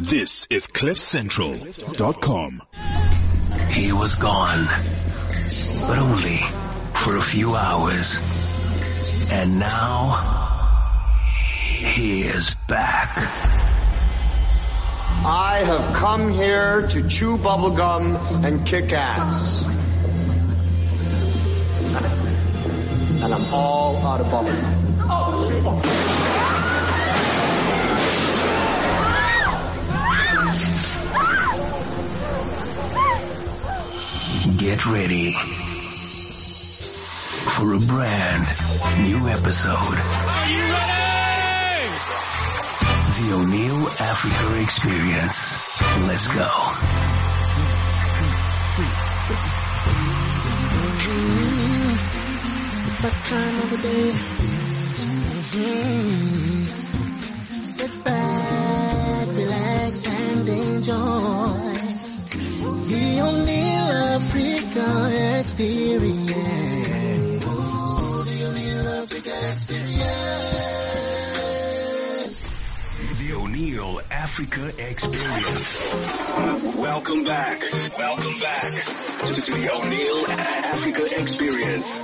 This is CliffCentral.com. He was gone, but only for a few hours. And now, he is back. I have come here to chew bubblegum and kick ass. And I'm all out of bubblegum. Oh, Get ready for a brand new episode. Are you ready? The Oneal Africa Experience. Let's go. It's that time of the day. Mhm. Sit back, relax, and enjoy the Oneal Africa Experience. Oh, the Oneal Africa Experience. The Oneal Africa Experience. Welcome back. Welcome back to, to the Oneal Africa Experience.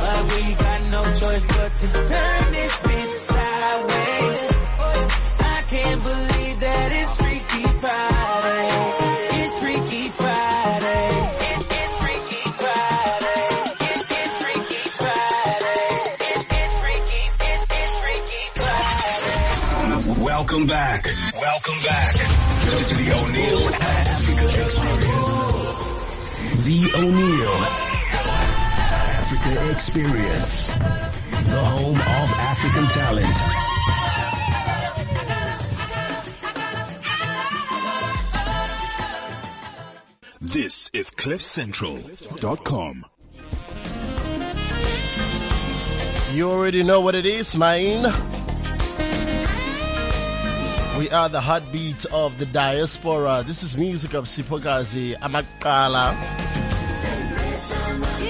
But we got no choice but to turn this Friday. It's Freaky Friday. It's, it's Freaky Friday. It's, it's Freaky Friday. It's, Freaky, it's, Freaky Friday. Welcome back. Welcome back to the Oneal Africa Experience. The Oneal Africa Experience. The home of African talent. This is CliffCentral.com. You already know what it is, man. We are the heartbeat of the diaspora. This is music of Sipokazi Amakala.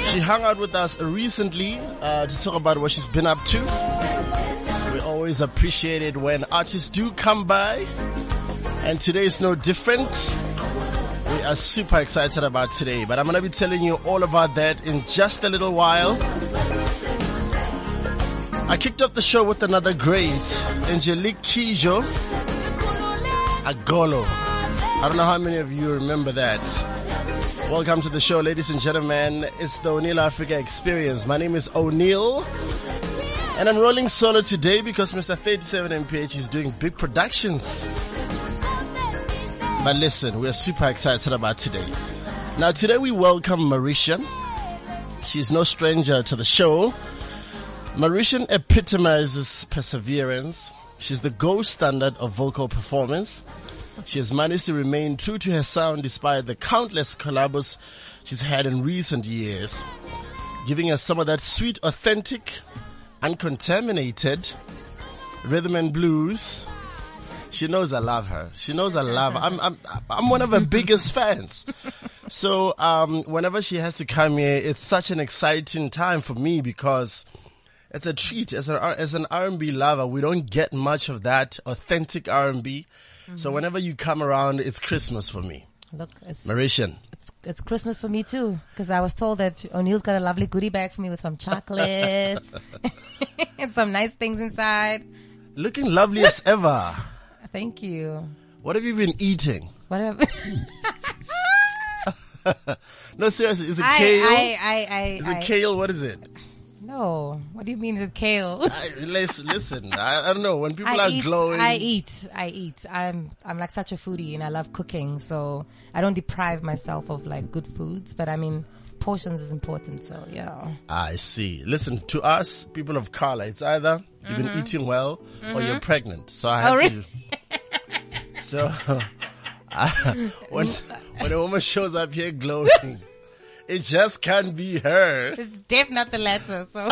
She hung out with us recently uh, to talk about what she's been up to. We always appreciate it when artists do come by, and today is no different. We are super excited about today, but I'm gonna be telling you all about that in just a little while. I kicked off the show with another great, Angélique Kidjo, Agolo. I don't know how many of you remember that. Welcome to the show, ladies and gentlemen. It's the Oneal Africa Experience. My name is Oneal, and I'm rolling solo today because Mr. 37 MPH is doing big productions. But listen, we are super excited about today. Now, today we welcome Mariechan. She's no stranger to the show. Mariechan epitomizes perseverance. She's the gold standard of vocal performance. She has managed to remain true to her sound despite the countless collabs she's had in recent years, giving us some of that sweet, authentic, uncontaminated rhythm and blues. She knows I love her. She knows I love her. I'm, I'm, I'm one of her biggest fans. So, um, whenever she has to come here, it's such an exciting time for me because it's a treat. As an, as an R&B lover, we don't get much of that authentic R&B. So whenever you come around, it's Christmas for me. Look, it's, Mariechan. it's, it's Christmas for me too, because I was told that Oneal's got a lovely goodie bag for me with some chocolates and some nice things inside. Looking lovely as ever. Thank you. What have you been eating? Whatever. No, seriously, is it I, kale? I, I, I, is I, it kale? What is it? No. What do you mean with kale? I, listen, listen I, I don't know. When people I are eat, glowing, I eat. I eat. I'm I'm like such a foodie and I love cooking, so I don't deprive myself of like good foods. But I mean, portions is important. So yeah. I see. Listen, to us, people of color, it's either you've been eating well or you're pregnant. So I have Mm-hmm. Oh, really? to. So I, when when a woman shows up here glowing, it just can't be her. It's definitely not the latter. So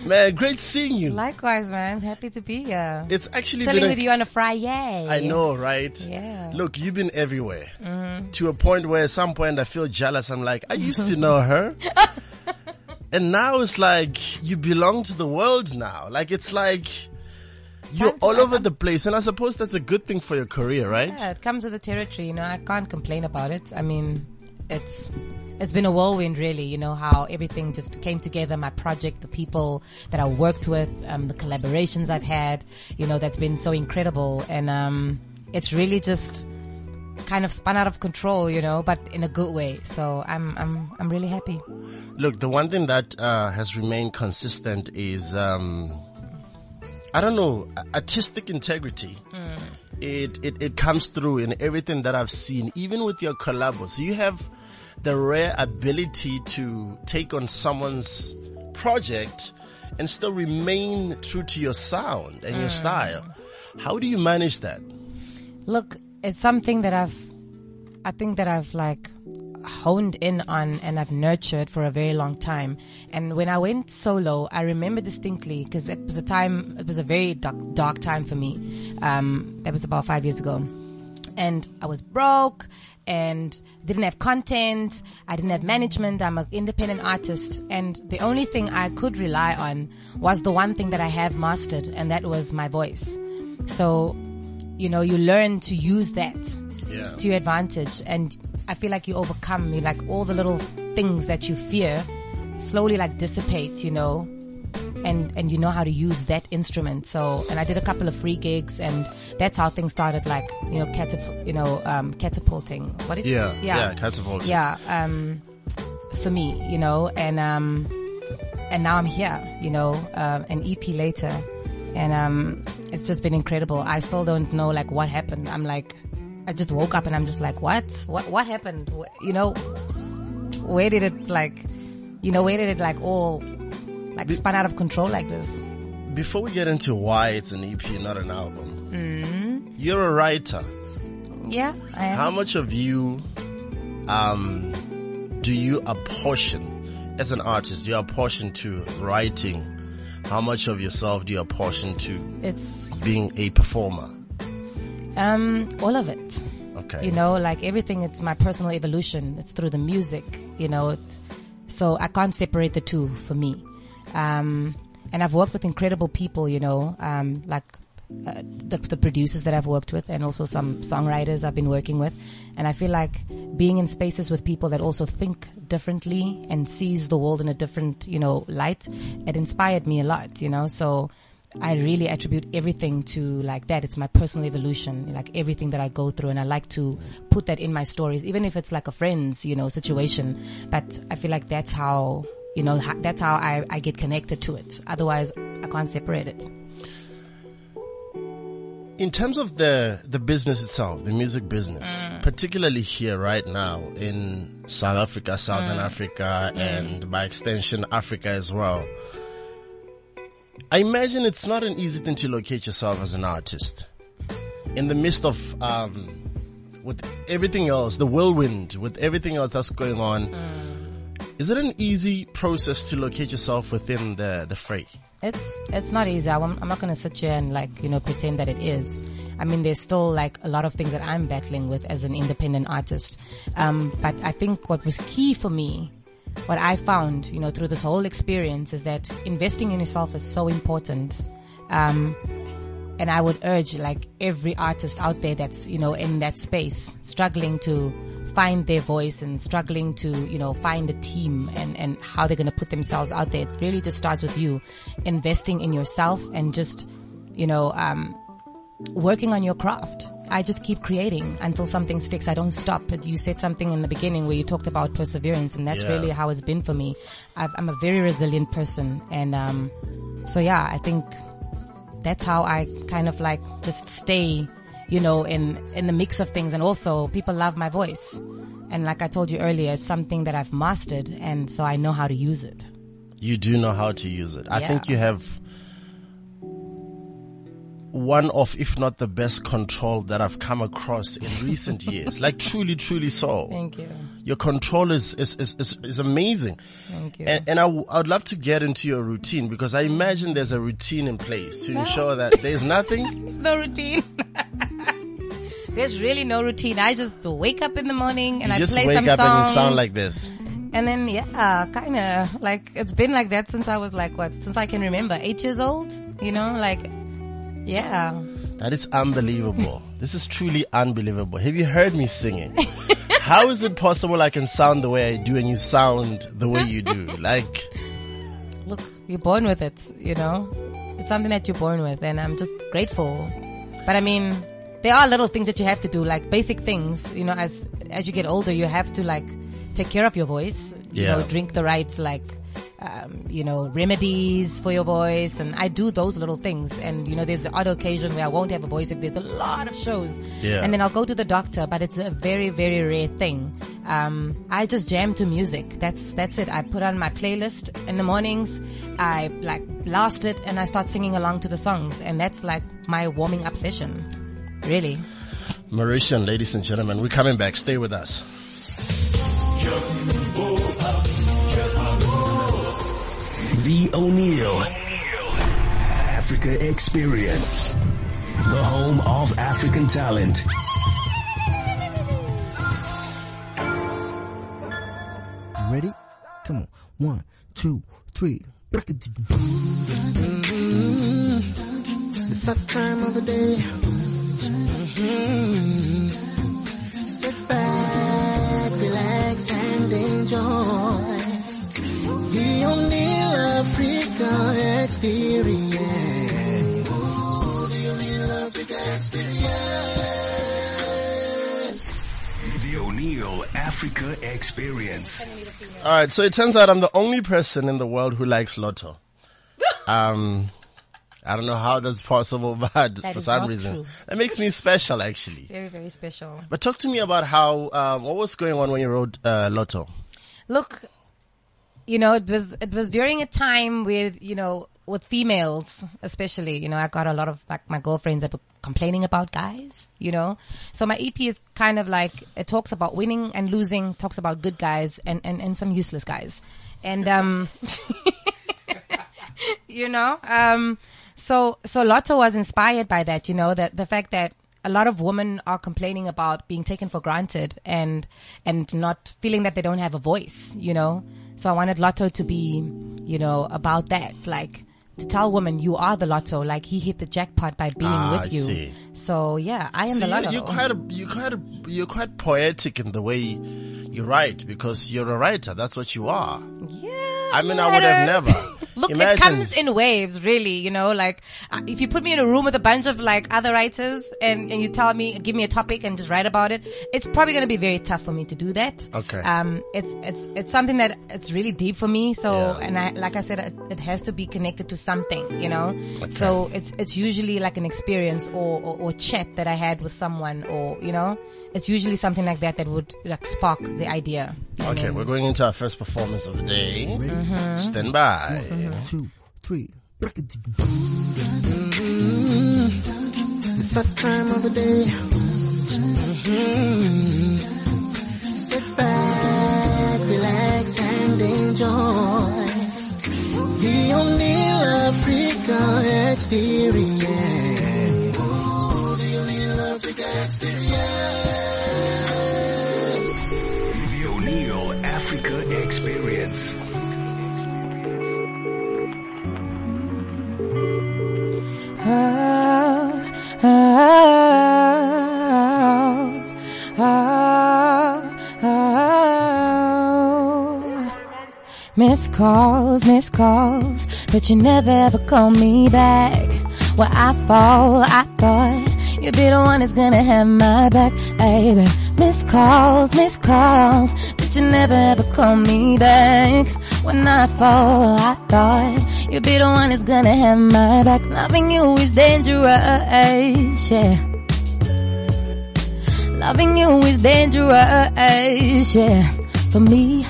Man, great seeing you. likewise, man. Happy to be here. It's actually Chilling a, with you on a Friday. I know, right? Yeah. Look, you've been everywhere mm-hmm. to a point where at some point I feel jealous. I'm like, I used to know her. and now it's like you belong to the world now. Like it's like You're all over the place, and I suppose that's a good thing for your career, right? Yeah, it comes with the territory. You know, I can't complain about it. I mean, it's it's been a whirlwind, really. You know how everything just came together. My project, the people that I worked with, um, the collaborations I've had. You know, that's been so incredible, and um, it's really just kind of spun out of control. You know, but in a good way. So I'm I'm I'm really happy. Look, the one thing that uh, has remained consistent is, um, I don't know, artistic integrity. Mm. It, it it comes through in everything that I've seen, even with your collabos. You have the rare ability to take on someone's project and still remain true to your sound and your mm. style. How do you manage that? Look, it's something that I've, I think that I've like honed in on and I've nurtured for a very long time. And when I went solo, I remember distinctly because it was a time, it was a very dark, dark time for me. Um, that was about five years ago. And I was broke and didn't have content. I didn't have management. I'm an independent artist. And the only thing I could rely on was the one thing that I have mastered and that was my voice. So, you know, you learn to use that Yeah. to your advantage. And I feel like you overcome, you like all the little things that you fear slowly like dissipate, you know, and, and you know how to use that instrument. So, and I did a couple of free gigs and that's how things started like, you know, catap- you know, um, catapulting. What is Yeah, Yeah. yeah, catapulting. Yeah. Um, for me, you know, and, um, and now I'm here, you know, um, an EP later and, um, it's just been incredible. I still don't know like what happened. I'm like, I just woke up and I'm just like, what, what, what happened? You know, where did it like, you know, where did it like all like spun out of control like this? Before we get into why it's an EP, not an album, Mm-hmm. you're a writer. Yeah. I am. How much of you um, do you apportion as an artist? Do you apportion to writing? How much of yourself do you apportion to It's, being a performer? Um, all of it. Okay. you know like everything it's my personal evolution it's through the music you know it, so i can't separate the two for me um and i've worked with incredible people you know um like uh, the, the producers that I've worked with and also some songwriters I've been working with. And I feel like being in spaces with people that also think differently and sees the world in a different, you know, light, it inspired me a lot, you know, so I really attribute everything to like that. It's my personal evolution, like everything that I go through. And I like to put that in my stories, even if it's like a friend's, you know, situation. But I feel like that's how, you know, that's how I, I get connected to it. Otherwise, I can't separate it. In terms of the the business itself, the music business, Mm. particularly here right now in South Africa, Southern Mm. Africa, and by extension Africa as well. I imagine it's not an easy thing to locate yourself as an artist in the midst of um, with everything else, the whirlwind, with everything else that's going on. Mm. Is it an easy process to locate yourself within the the fray? It's it's not easy. I'm, I'm not going to sit here and like you know pretend that it is. I mean, there's still like a lot of things that I'm battling with as an independent artist. Um, but I think what was key for me, what I found, you know, through this whole experience, is that investing in yourself is so important. Um, and I would urge like every artist out there that's, you know, in that space, struggling to find their voice and struggling to, you know, find a team and, and how they're going to put themselves out there. It really just starts with you investing in yourself and just, you know, um, working on your craft. I just keep creating until something sticks. I don't stop. But you said something in the beginning where you talked about perseverance and that's Yeah. really how it's been for me. I've, I'm a very resilient person. And, um, so yeah, I think that's how I kind of like just stay, you know, in, in the mix of things. And also people love my voice. And like I told you earlier, it's something that I've mastered. And so I know how to use it. you do know how to use it. I Yeah. think you have one of, if not the best control that I've come across in recent years. Like truly, truly so. Thank you. Your control is, is, is, is, is amazing. Thank you. And, and I, w- I would love to get into your routine because I imagine there's a routine in place to ensure that there's nothing. no routine. There's really no routine. I just wake up in the morning and You I just play wake some up songs. and you sound like this. And then yeah, kind of like it's been like that since I was like what? Since I can remember, eight years old. You know, like Yeah. That is unbelievable. this is truly unbelievable. Have you heard me singing? How is it possible I can sound the way I do and you sound the way you do? Like, Look, you're born with it, you know? It's something that you're born with and I'm just grateful. But I mean, there are little things that you have to do, like basic things, you know, as, as you get older, you have to like take care of your voice, you Yeah. know, drink the right, like, um, you know, remedies for your voice. And I do those little things. And, you know, there's the odd occasion where I won't have a voice if there's a lot of shows. Yeah. And then I'll go to the doctor, but it's a very, very rare thing. Um, I just jam to music. That's, that's it. I put on my playlist in the mornings. I like blast it and I start singing along to the songs. And that's like my warming up session. Really. Mariechan, ladies and gentlemen, we're coming back. Stay with us. The Oneal Africa Experience. The home of African talent. Ready? Come on. One, two, three. It's that time of the day. Mhm. Sit back, relax, and enjoy. The Oneal Africa experience. The Oneal Africa experience. The Oneal Africa Experience. All right. So it turns out I'm the only person in the world who likes Lotto. Um, I don't know how that's possible, but That for is some not reason true. that makes me special actually. Very, very special. But talk to me about how, um, what was going on when you wrote, uh, Lotto? Look, you know, it was it was during a time with you know with females especially. You know, I got a lot of like my girlfriends that were complaining about guys. You know, so my EP is kind of like it talks about winning and losing, talks about good guys and and, and some useless guys, and um. you know um so so lotto was inspired by that you know that the fact that a lot of women are complaining about being taken for granted and and not feeling that they don't have a voice you know so i wanted lotto to be you know about that like to tell women you are the lotto like he hit the jackpot by being Ah, with I you see. so yeah i am See, the lotto you're quite a, you're quite a, you're quite poetic in the way you write because you're a writer. That's what you are. yeah I mean, I would have never. Look, it comes in waves, really, you know, like, uh, if you put me in a room with a bunch of like other writers and, and you tell me, give me a topic and just write about it, it's probably going to be very tough for me to do that. Okay. Um, it's, it's, it's something that it's really deep for me. So, Yeah. and I, like I said, it, it has to be connected to something, you know? So it's, it's usually like an experience or, or, or chat that I had with someone or, you know, it's usually something like that that would like spark the idea. Okay, we're going into our first performance of the day. Mm-hmm. Stand by. Two, three. It's that time of the day. Mhm. Sit back, relax, and enjoy. The Oneal Africa experience. The Oneal Africa experience. Oneal Africa Experience. Miss calls, miss calls, but you never ever call me back. Where I fall, I thought you'd be the one that's gonna have my back, baby. Miss calls, miss calls, but you never ever call me back. When I fall, I thought you'd be the one that's gonna have my back. Loving you is dangerous, yeah. Loving you is dangerous, yeah. For me,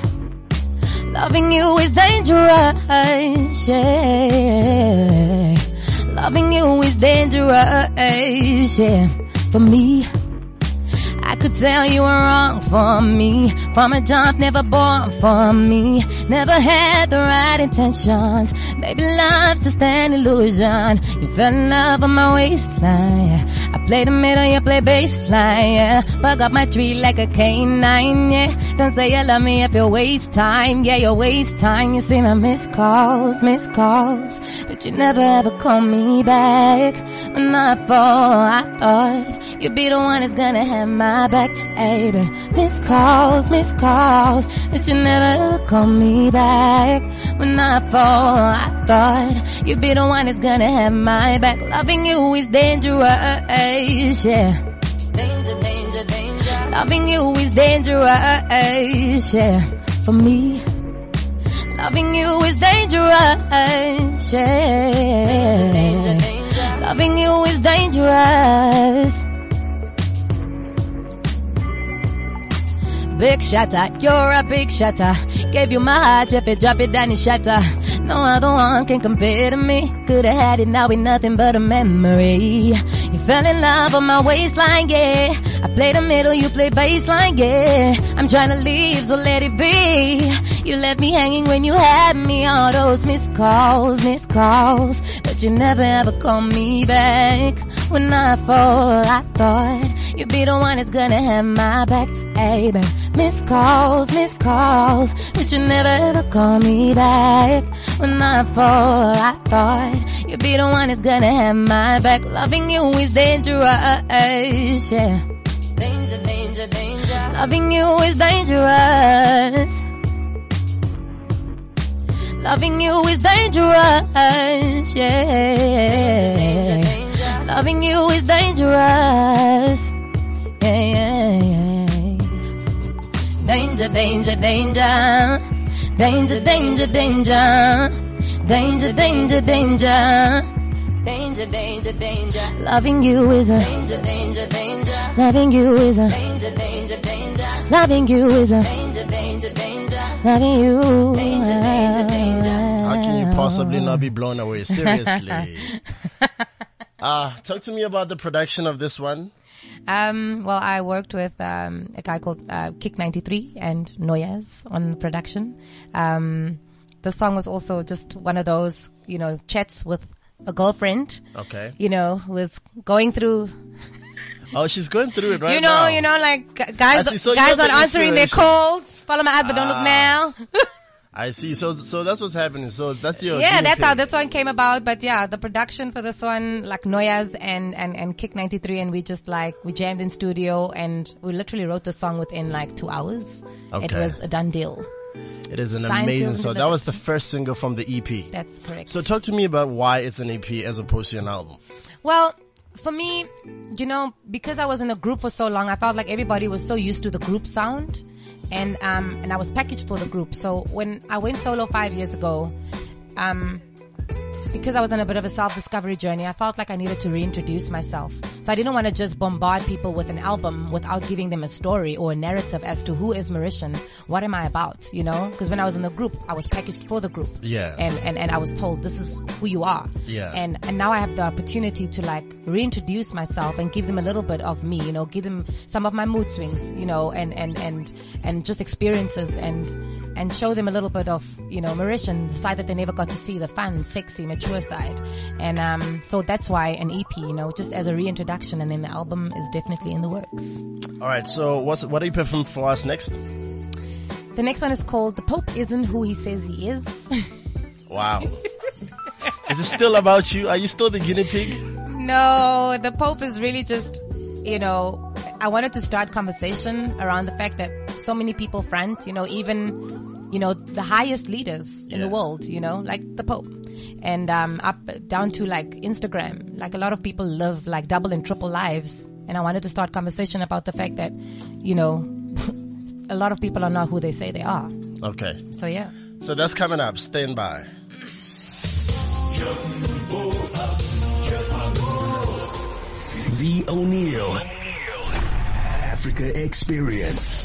loving you is dangerous, yeah. Loving you is dangerous, yeah. For me, I could tell you were wrong for me. From a jump, never born for me. Never had the right intentions. Maybe love's just an illusion. You fell in love on my waistline. I play the middle, you play baseline, yeah. Bug up my tree like a canine, yeah. Don't say you love me if you waste time, yeah, you waste time. You see my missed calls, missed calls. But you never ever call me back. When I fall, I thought you'd be the one that's gonna have my back, baby. Miss calls, miss calls. But you never call me back. When I fall, I thought you'd be the one that's gonna have my back. Loving you is dangerous, yeah. Danger, danger, danger. Loving you is dangerous, yeah. For me. Loving you is dangerous, yeah. Danger, danger, Loving you is dangerous. Big shatter, you're a big shatter. Gave you my heart, if it drop it down and shatter. No other one can compare to me. Could've had it, now we nothing but a memory. You fell in love on my waistline, yeah. I play the middle, you play baseline, yeah. I'm trying to leave, so let it be. You left me hanging when you had me, all those missed calls, missed calls. But you never ever call me back. When I fall, I thought you'd be the one that's gonna have my back baby. Miss calls, miss calls, but you never ever call me back. When I fall, I thought you'd be the one that's gonna have my back. Loving you is dangerous, yeah. Danger, danger, danger. Loving you is dangerous. Loving you is dangerous, yeah. Danger, danger, danger. Loving you is dangerous, yeah, yeah, yeah. Danger, danger, danger. Danger, danger, danger. Danger, danger, danger. Danger, danger, danger. Loving you is a danger, danger, danger. Loving you is a danger, danger, danger. Loving you is a danger, danger, danger. Loving you. Danger, danger, danger. How can you possibly not be blown away? Seriously. Ah, talk to me about the production of this one. Um, well, I worked with um, a guy called uh, Kick 93 and Noyaz on production. Um, the song was also just one of those, you know, chats with a girlfriend. Okay. You know, who was going through, Oh, she's going through it right you know, now. you know, like guys, So guys not answering their calls. Follow my ad, but don't look Ah. now. I see. So, so that's what's happening. So that's your yeah, that's how this one came about. But yeah, the production for this one, like Noyaz and, and, and Kick 93 and we just like, we jammed in studio and we literally wrote the song within like two hours. Okay. It was a done deal. It is an Signed, amazing song. That was the first single from the EP. That's correct. So talk to me about why it's an EP as opposed to an album. Well, for me, you know, because I was in a group for so long, I felt like everybody was so used to the group sound, and um, and I was packaged for the group. So when I went solo five years ago, um, because I was on a bit of a self-discovery journey, I felt like I needed to reintroduce myself. So I didn't want to just bombard people with an album without giving them a story or a narrative as to who is Mariechan, what am I about, you know? Because when I was in the group, I was packaged for the group. Yeah. And, and, and I was told this is who you are. Yeah. And, and now I have the opportunity to like reintroduce myself and give them a little bit of me, you know, give them some of my mood swings, you know, and, and, and, and just experiences and, and show them a little bit of, you know, Mariechan, the side that they never got to see, the fun, sexy, mature side. And, um, so that's why an EP, you know, just as a reintroduction and then the album is definitely in the works. All right. So what's what are you performing for us next? The next one is called The Pope Isn't Who He Says He Is. Wow. is it still about you? Are you still the guinea pig? No, the Pope is really just, you know, I wanted to start conversation around the fact that so many people front, you know, even, you know, the highest leaders in the world, you know, like the Pope. And, um, up, down to like Instagram, like a lot of people live like double and triple lives. And I wanted to start conversation about the fact that, you know, a lot of people are not who they say they are. Okay. So yeah. So that's coming up. Stand by. The Oneal. Africa Experience.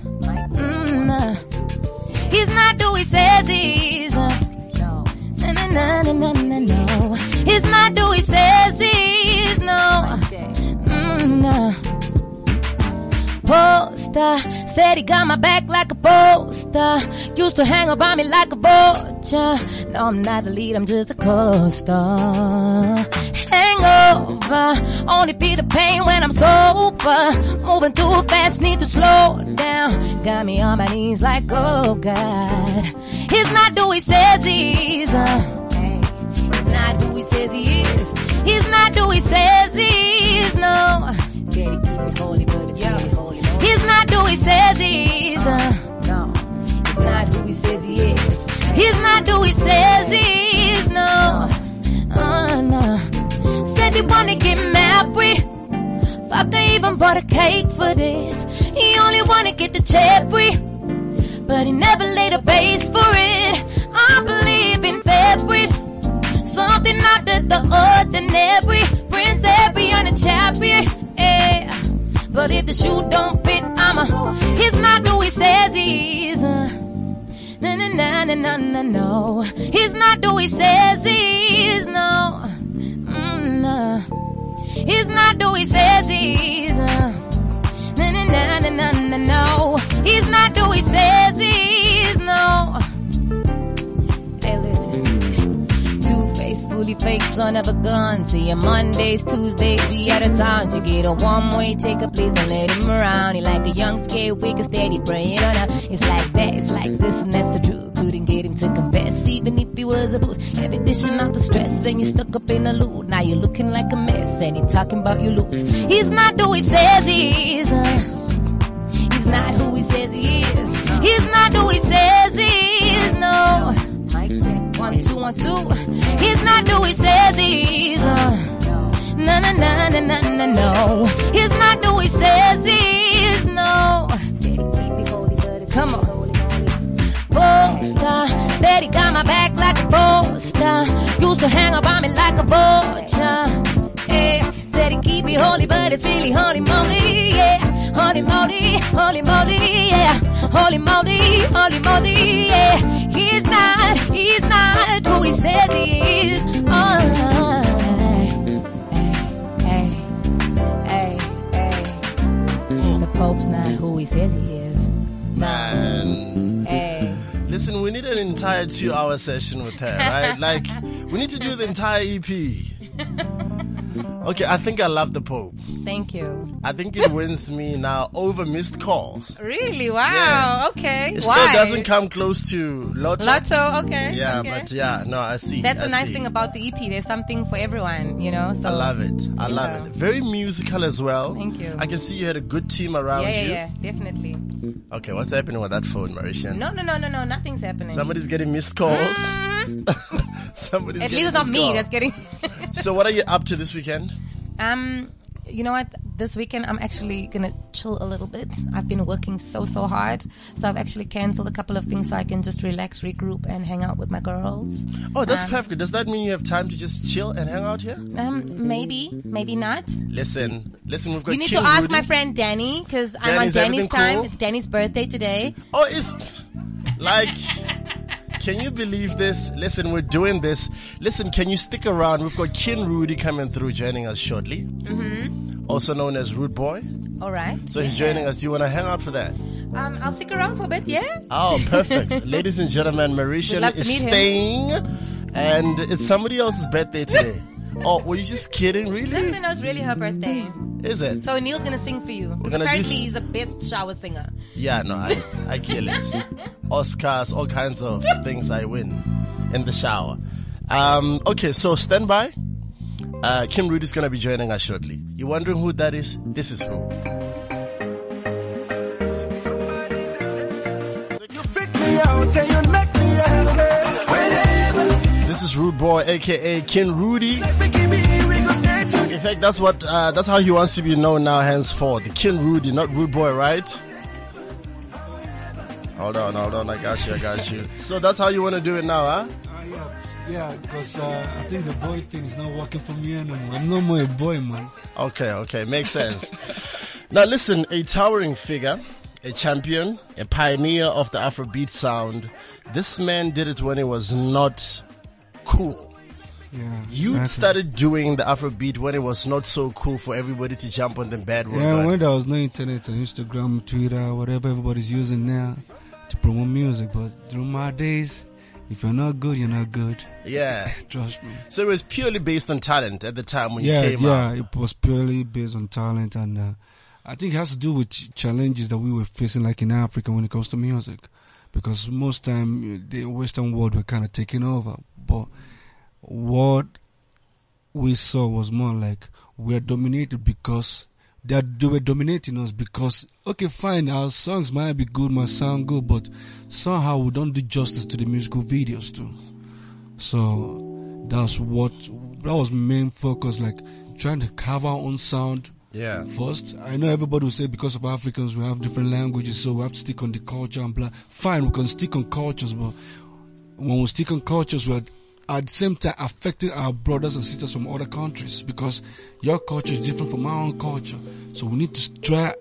No. He's not who he says he is. No. Na na na na na no. He's not who he says he is. No. Mm, no. Poster said he got my back like a poster. Used to hang around me like a vulture. No, I'm not the lead, I'm just a co-star. Hangover, only feel the pain when I'm sober. Moving too fast, need to slow down. Got me on my knees like, oh God. He's not who he says he is. Uh, He's not who he says he is. He's not who he says he is. No. He keep me holy, but it's really holy. He's not who he says he is. Uh, no. He's not who he says he is. He's not who he says he is. No. Uh, no. He wanna get married. Fuck, they even bought a cake for this. He only wanna get the cherry. But he never laid a base for it. I believe in fairies. Something out of the ordinary. Prince Harry on a chariot. Yeah. But if the shoe don't fit, I'm a. He's not who he says he is. Uh, na na na na na no. He's not who he says he is. No. Mm, no. He's not who he says he is. Uh, na na na na na na no. He's not who he says he is. No. Fully fake son of a gun. See you Mondays, Tuesdays, he out of town. You get a one way ticket, please don't let him around. He like a young, scared, weak, and steady brain. Oh, no. It's like that, it's like this, and that's the truth. Couldn't get him to confess, even if he was a booth. Heavy dishing out the stress, and you stuck up in the loop. Now you're looking like a mess, and he talking about you loops. He's not who he says he is. He's not who he says he is. He's not who he says he is. Like a vulture. Yeah. Said he keep me holy, but it's really holy moly, yeah. Holy moly, holy moly, yeah. Holy moly, holy moly, yeah. He's not, he's not who he says he is. Oh, hey. The Pope's not who he says he is. Man. Listen, we need an entire two hour session with her, right? like, we need to do the entire EP. Okay, I think I love the Pope. Thank you. I think it wins me now over missed calls. Really? Wow. Yeah. Okay. It Why? still doesn't come close to Lotto. Lotto. Okay. Yeah, okay. but yeah, no, I see. That's I the nice see. thing about the EP. There's something for everyone, you know. So I love it. I love Yeah. it. Very musical as well. Thank you. I can see you had a good team around Yeah, yeah, you. yeah, definitely. Okay, what's happening with that phone, Mariechan? No, no, no, no, no. Nothing's happening. Somebody's getting missed calls. Mm. Somebody's At least it's not me call. that's getting. So what are you up to this weekend? um, you know what? This weekend I'm actually gonna chill a little bit. I've been working so so hard, so I've actually cancelled a couple of things so I can just relax, regroup, and hang out with my girls. Oh, that's Um, perfect. Does that mean you have time to just chill and hang out here? Um, maybe, maybe not. Listen, listen, we've got You need King to ask Rudy. my friend Danny because I'm on Danny's Danny's time. cool? It's Danny's birthday today. Oh, it's like, can you believe this? Listen, we're doing this. Listen, can you stick around? We've got Kin Rudy coming through, joining us shortly. Mm-hmm. Also known as Rudeboy. All right. So he's joining us. Do you want to hang out for that? Um, I'll stick around for a bit. Yeah. Oh, perfect. Ladies and gentlemen, Mariechan is meet him. staying, and it's somebody else's birthday today. oh, were you just kidding? Really? No, no, no. It's really her birthday. Is it? So Neil's gonna sing for you. Because apparently s- he's the best shower singer. Yeah, no, I, I kill it. Oscars, all kinds of things I win in the shower. Um, okay, so stand by. Uh, Kim Rudy's gonna be joining us shortly. You wondering who that is? This is who. This is Rudeboy, aka Kin Rudy. In fact, that's what uh, that's how he wants to be known now, henceforth. The Kin Rudy, not Rudeboy, right? Hold on, hold on. I got you, I got you. So that's how you want to do it now, huh? Yeah, yeah, because uh, I think the boy thing is not working for me anymore. I'm no more a boy, man. Okay, okay, makes sense. now listen, a towering figure, a champion, a pioneer of the Afrobeat sound. This man did it when it was not cool. Yeah. You exactly. started doing the Afrobeat when it was not so cool for everybody to jump on the bad word. Yeah, when there was no internet on Instagram, Twitter, whatever everybody's using now to promote music. But through my days, if you're not good, you're not good. Yeah. Trust me. So it was purely based on talent at the time when yeah, you came yeah, out. it was purely based on talent, and uh, I think it has to do with challenges that we were facing, like in Africa, when it comes to music, because most time uh, the Western world were kind of taking over, but what we saw was more like we are dominated because they, are, they were dominating us because okay fine our songs might be good might sound good but somehow we don't do justice to the musical videos too so that's what that was main focus like trying to carve our own sound Yeah. first i know everybody will say because of africans we have different languages so we have to stick on the culture and blah fine we can stick on cultures but when we stick on cultures we're at the same time affecting our brothers and sisters from other countries because your culture is different from our own culture. So we need to try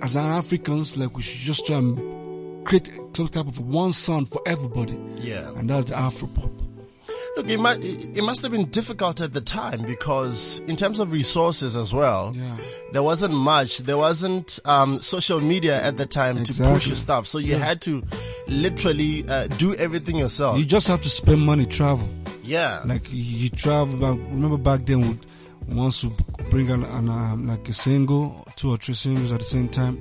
as an africans like we should just try and create some type of one sound for everybody. Yeah. and that's the afro pop Look, it, might, it must have been difficult at the time because in terms of resources as well, Yeah. there wasn't much. There wasn't um, social media at the time to push your stuff. So you Yeah. had to literally uh, do everything yourself. you just have to spend money travel yeah. like you, travel back remember back then would once you bring an, an um, like a single two or three singles at the same time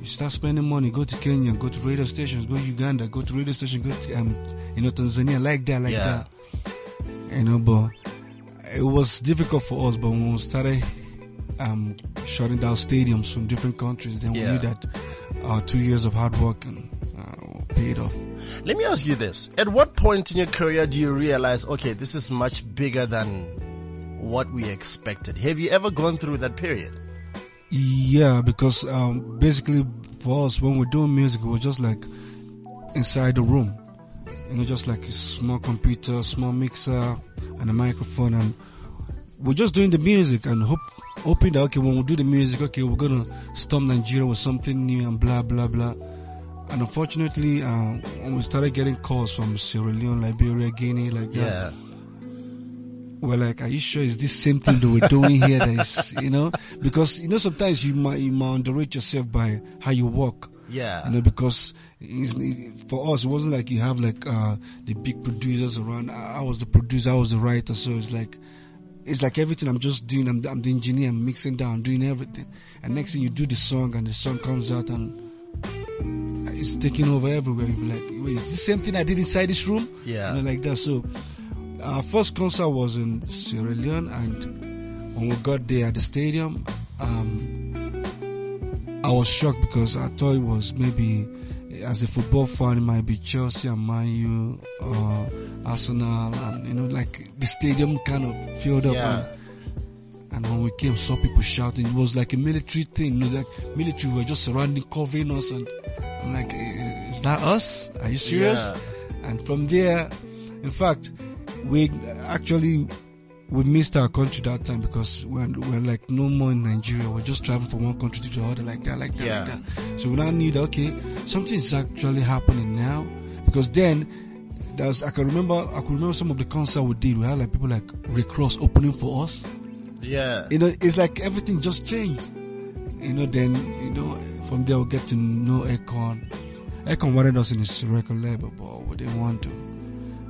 you start spending money go to kenya go to radio stations go to uganda go to radio station go to um, you know tanzania like that like Yeah. that you know but it was difficult for us but when we started um shutting down stadiums from different countries then Yeah. we knew that our two years of hard work and uh, paid off Let me ask you this. At what point in your career do you realize, okay, this is much bigger than what we expected? Have you ever gone through that period? Yeah, because um, basically for us, when we're doing music, we're just like inside the room. You know, just like a small computer, small mixer, and a microphone, and we're just doing the music and hope, hoping that okay, when we do the music, okay, we're gonna storm Nigeria with something new and blah blah blah. And unfortunately, uh, when we started getting calls from Sierra Leone, Liberia, Guinea, like that, we're like, are you sure it's this same thing that we're doing here? That is, you know, because you know sometimes you might you might underrate yourself by how you walk. Yeah. You know, because it's, for us, it wasn't like you have like uh the big producers around. I, I was the producer, I was the writer, so it's like it's like everything I'm just doing. I'm, I'm the engineer, I'm mixing down, doing everything. And next thing you do the song, and the song comes out, and it's taking over everywhere. You're like, wait, is the same thing I did inside this room? Yeah. You know, like that. So our first concert was in Sierra Leone, and when we got there at the stadium, um, I was shocked because I thought it was maybe as a football fan, it might be Chelsea and Man U, uh, Arsenal, and you know, like the stadium kind of filled up. Yeah. And, and when we came, saw people shouting. It was like a military thing. You know, like military were just surrounding, covering us, and I'm like, "Eh, "Is that us? Are you serious?" Yeah. And from there, in fact, we actually we missed our country that time because we're, we're like no more in Nigeria. We're just traveling from one country to the other, like that, like that, Yeah. like that. So we now knew that okay, something is actually happening now because then. There's, I can remember, I can remember some of the concerts we did. We had like people like Rick Ross opening for us. Yeah. You know, it's like everything just changed. You know, then, you know, from there we get to know Akon. Akon wanted us in his record label, but we didn't want to.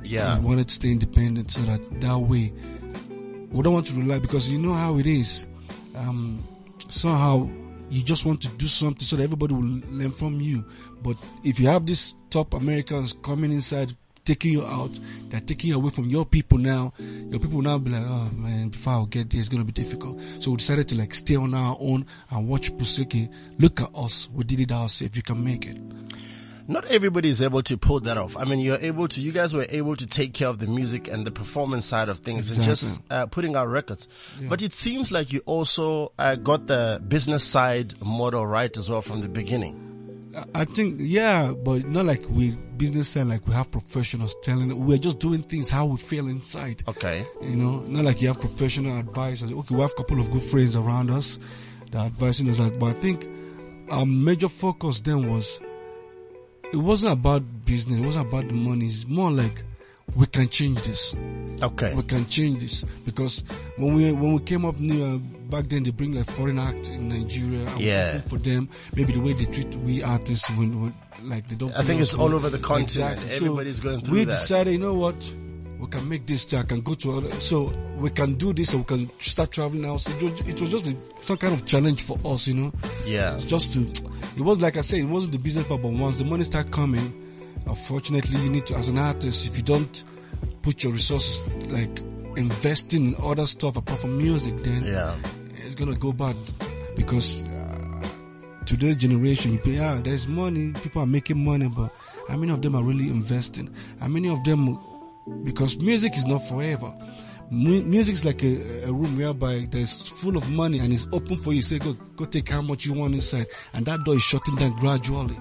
Yeah. We wanted to stay independent so that that way we don't want to rely because you know how it is. Um, somehow you just want to do something so that everybody will learn from you. But if you have these top Americans coming inside, taking you out, they're taking you away from your people now. Your people will now be like, oh man, before I get there, it's gonna be difficult. So we decided to like stay on our own and watch Pusiki. Look at us, we did it ourselves. If you can make it. Not everybody is able to pull that off. I mean, you're able to, you guys were able to take care of the music and the performance side of things and just uh, putting out records. But it seems like you also uh, got the business side model right as well from the beginning. I- think yeah, but not like we business side like we have professionals telling. We're just doing things how we feel inside. Okay. You know, not like you have professional advisors. Okay, we have a couple of good friends around us that are advising us. That, but I think our major focus then was it wasn't about business. It wasn't about the money. It's more like we can change this. Okay. We can change this because when we when we came up new uh, back then, they bring like foreign act in Nigeria. And Yeah. for them, maybe the way they treat we artists when, when like they don't. I think it's all over the continent. Exactly. Everybody's going through We that. decided, you know what, we can make this. I can go to other, so we can do this. So we can start traveling now. So it was, it was just a, some kind of challenge for us, you know. Yeah. It's just to. It was like I said, it wasn't the business part, but once the money start coming, unfortunately, you need to, as an artist, if you don't put your resources like investing in other stuff apart from music, then Yeah. it's gonna go bad because uh, today's generation, you pay, ah, there's money, people are making money, but how many of them are really investing? How many of them, because music is not forever. Mu- Music is like a, a room whereby there's full of money and it's open for you. Say, go, go take how much you want inside, and that door is shutting down gradually.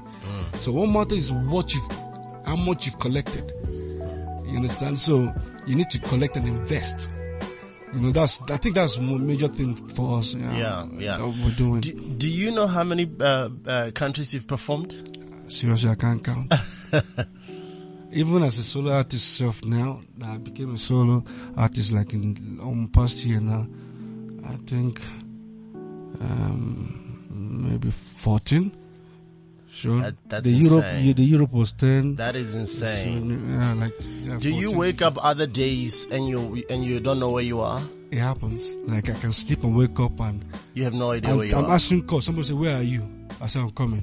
So what matters is what you've, how much you've collected. You understand? So you need to collect and invest. You know, that's, I think that's one major thing for us. Yeah, yeah. That we're doing. Do, do you know how many uh, uh, countries you've performed? Seriously, I can't count. Even as a solo artist self now, I became a solo artist like in um, past year now. I think um, maybe 14. Sure. That- that's the Europe, insane. the Europe was 10. That is insane. Yeah, like yeah, Do you wake up other days and you and you don't know where you are? It happens. Like I can sleep and wake up and You have no idea I'm, where you I'm are. answering calls. Somebody say, "Where are you?" I say, "I'm coming."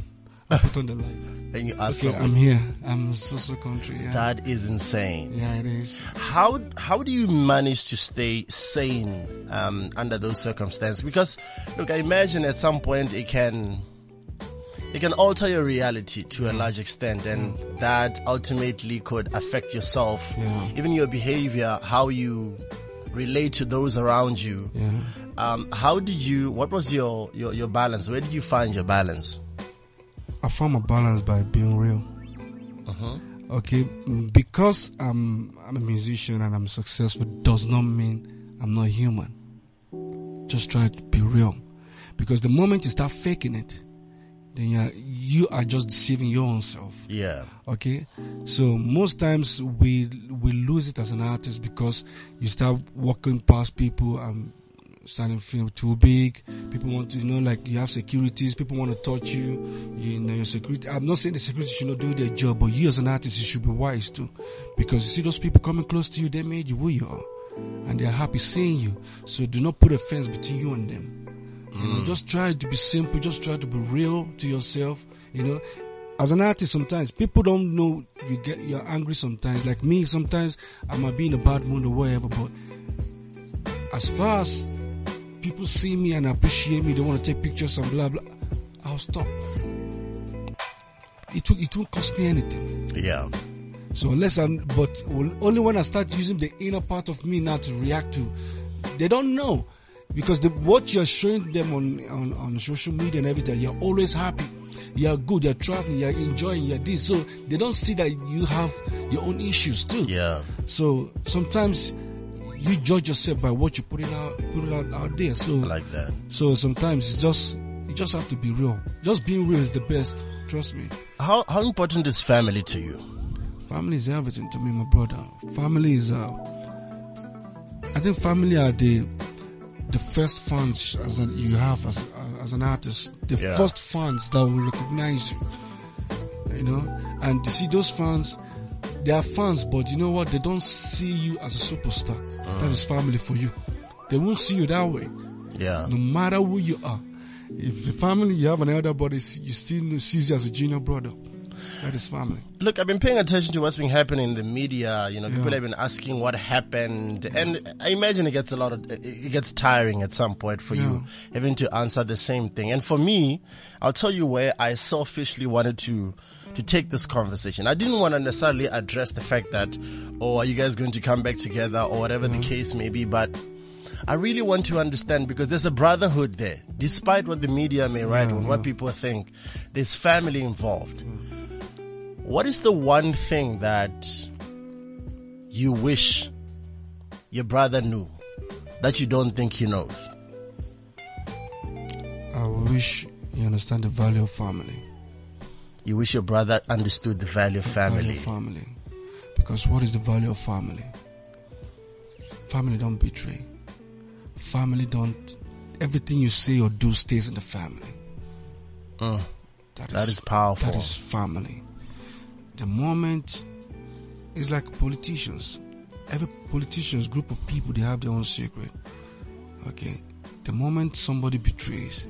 Put on the light. And you ask Okay, someone. I'm here. I'm so so country. Yeah. That is insane. yeah, it is. How how do you manage to stay sane um, under those circumstances? Because look, I imagine at some point it can it can alter your reality to a large extent, and that ultimately could affect yourself, even your behavior, how you relate to those around you. Um, how did you? What was your, your your balance? Where did you find your balance? I found my balance by being real. Uh-huh. Okay, because I'm I'm a musician and I'm successful does not mean I'm not human. Just try to be real, because the moment you start faking it, then you are, you are just deceiving your own self. Yeah. Okay, so most times we we lose it as an artist because you start walking past people and starting feel too big. People want to, you know, like you have securities. People want to touch you. You know, your security. I'm not saying the security should not do their job, but you as an artist, you should be wise too, because you see those people coming close to you. They made you who you are, and they're happy seeing you. So do not put a fence between you and them. You know, mm. just try to be simple. Just try to be real to yourself. You know, as an artist, sometimes people don't know you get you're angry. Sometimes, like me, sometimes I might be in a bad mood or whatever. But as far as people see me and appreciate me, they want to take pictures and blah blah. I'll stop. It will, it won't cost me anything. Yeah. So unless I'm, but only when I start using the inner part of me now to react to, they don't know because the, what you're showing them on, on, on social media and everything, you're always happy. You're good, you're traveling, you're enjoying, you're this. So they don't see that you have your own issues too. Yeah. So sometimes you judge yourself by what you put it out, put it out, out there. So I like that. so sometimes it's just, you just have to be real. Just being real is the best. Trust me. How how important is family to you? Family is everything to me, my brother. Family is, uh, I think family are the, the first fans as an, you have as, as an artist. The Yeah. first fans that will recognize you. You know? And you see those fans, they are fans, but you know what? They don't see you as a superstar. That is family for you. They won't see you that way. Yeah. No matter who you are. If the family, you have an elder brother, you still sees you as a junior brother. That is family. Look, I've been paying attention to what's been happening in the media. You know, people have been asking what happened, and I imagine it gets a lot of it gets tiring at some point for you having to answer the same thing. And for me, I'll tell you where I selfishly wanted to to take this conversation. I didn't want to necessarily address the fact that, oh, are you guys going to come back together or whatever the mm-hmm. case may be, but I really want to understand because there's a brotherhood there. Despite what the media may write and what mm-hmm. people think, there's family involved. Mm. What is the one thing that you wish your brother knew that you don't think he knows? I wish you understand the value of family. You wish your brother understood the value of Value family. of family. Because what is the value of family? Family don't betray. Family don't. Everything you say or do stays in the family. Mm. That That is powerful. That is family. The moment it's like politicians. Every politician's group of people they have their own secret. Okay. The moment somebody betrays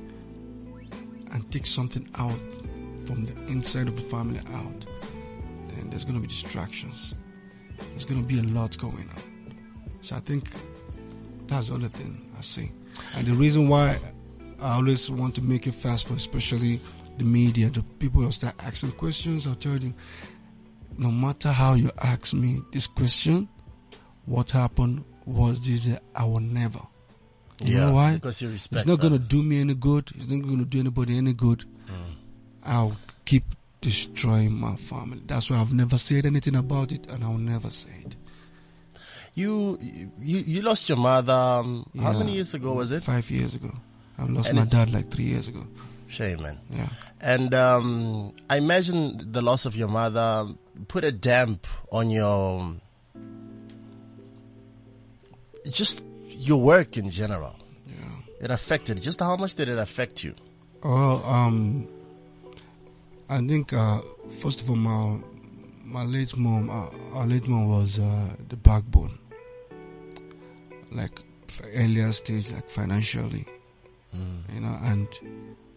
and takes something out from the inside of the family out, then there's gonna be distractions. There's gonna be a lot going on. So I think that's the other thing I see. And the reason why I always want to make it fast for especially the media, the people who start asking questions, I'll tell you, no matter how you ask me this question, what happened was this, I will never. You Yeah, know why? because you respect It's not gonna do me any good. It's not gonna do anybody any good. Mm. I'll keep destroying my family. That's why I've never said anything about it, and I'll never say it. You you you lost your mother. Um, How many years ago was it? Five years ago. I lost And my dad like three years ago. Shame, man. Yeah. And um, I imagine the loss of your mother put a damp on your just your work in general. Yeah. It affected. Just how much did it affect you? Well, um, I think uh, first of all, my my late mom, uh, our late mom was uh, the backbone. Like earlier stage, like financially, you know, and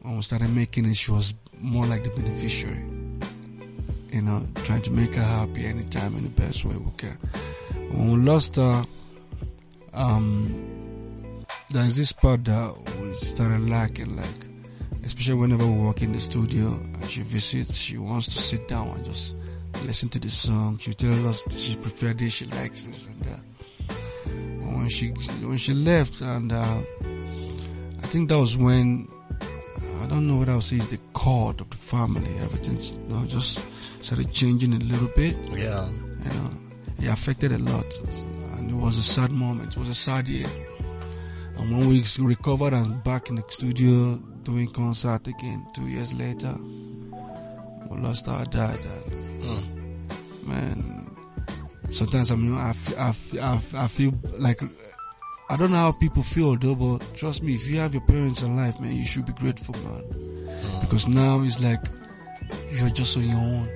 when we started making it, she was more like the beneficiary. You know, trying to make her happy anytime in the best way we can. When we lost her, um, there's this part that we started lacking, like especially whenever we work in the studio and she visits, she wants to sit down and just listen to the song. She tells us that she prefers this, she likes this and that. But when she when she left, and uh, I think that was when I don't know what I would say is the cord of the family. Everything's you know, just started changing a little bit. Yeah. You know, it affected a lot, and it was a sad moment. It was a sad year. And when we recovered and back in the studio doing concert again, two years later, we lost our dad. And, Man, sometimes I mean, I feel, I, feel, I feel- like I don't know how people feel though, but trust me, if you have your parents alive, man, you should be grateful, man. Mm. Because now it's like you're just on your own.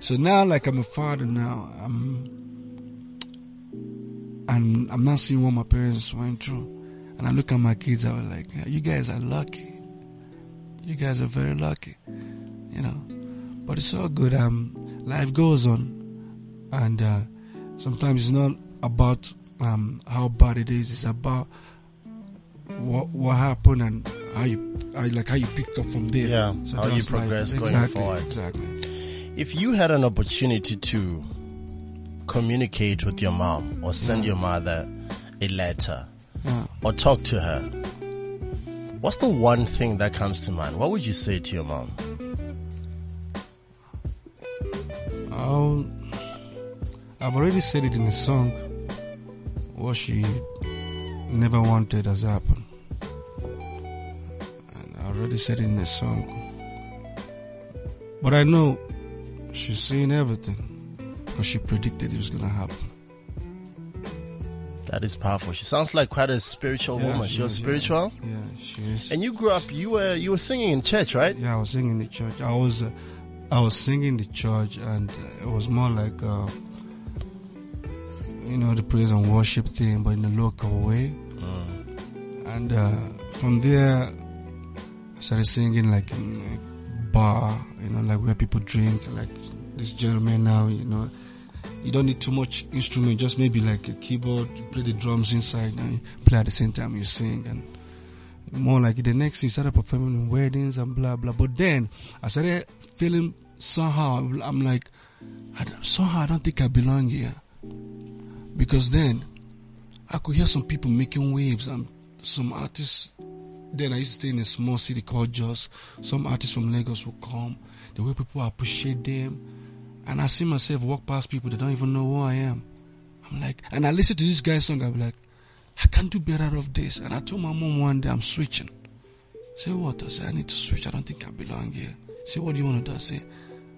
So now, like I'm a father now, I'm, and I'm not seeing what my parents went through. And I look at my kids, I was like, you guys are lucky. You guys are very lucky, you know. But it's all good. Um, life goes on, and uh, sometimes it's not about um how bad it is. It's about what what happened and how you how, like how you picked up from there. Yeah, how you that's life. progress going Exactly, forward. Exactly. If you had an opportunity to communicate with your mom or send your mother a letter Or talk to her, what's the one thing that comes to mind? What would you say to your mom? Um, I've already said it in the song. What she never wanted has happened. And I already said it in the song. But I know she's saying everything because she predicted it was gonna happen. That is powerful. She sounds like quite a spiritual Yeah, woman. she She was is, yeah. spiritual. Yeah, she is. And you grew up. You were you were singing in church, right? Yeah, I was singing in the church. I was, uh, I was singing in the church, and it was more like, uh, you know, the praise and worship thing, but in a local way. And uh, from there, I started singing like in a bar, you know, like where people drink, like this gentleman now, you know. You don't need too much instrument, just maybe like a keyboard, you play the drums inside, and play at the same time you sing, and more like the next thing, started performing in weddings and blah blah. But then I started feeling somehow I'm like, I somehow I don't think I belong here, because then I could hear some people making waves and some artists. Then I used to stay in a small city called Jos. Some artists from Lagos would come. The way people appreciate them, and I see myself walk past people that don't even know who I am. I'm like, and I listen to this guy's song. I'm like, I can't do better of this. And I told my mom one day I'm switching. Say what? I said I need to switch. I don't think I belong here. Say what do you want to do? I say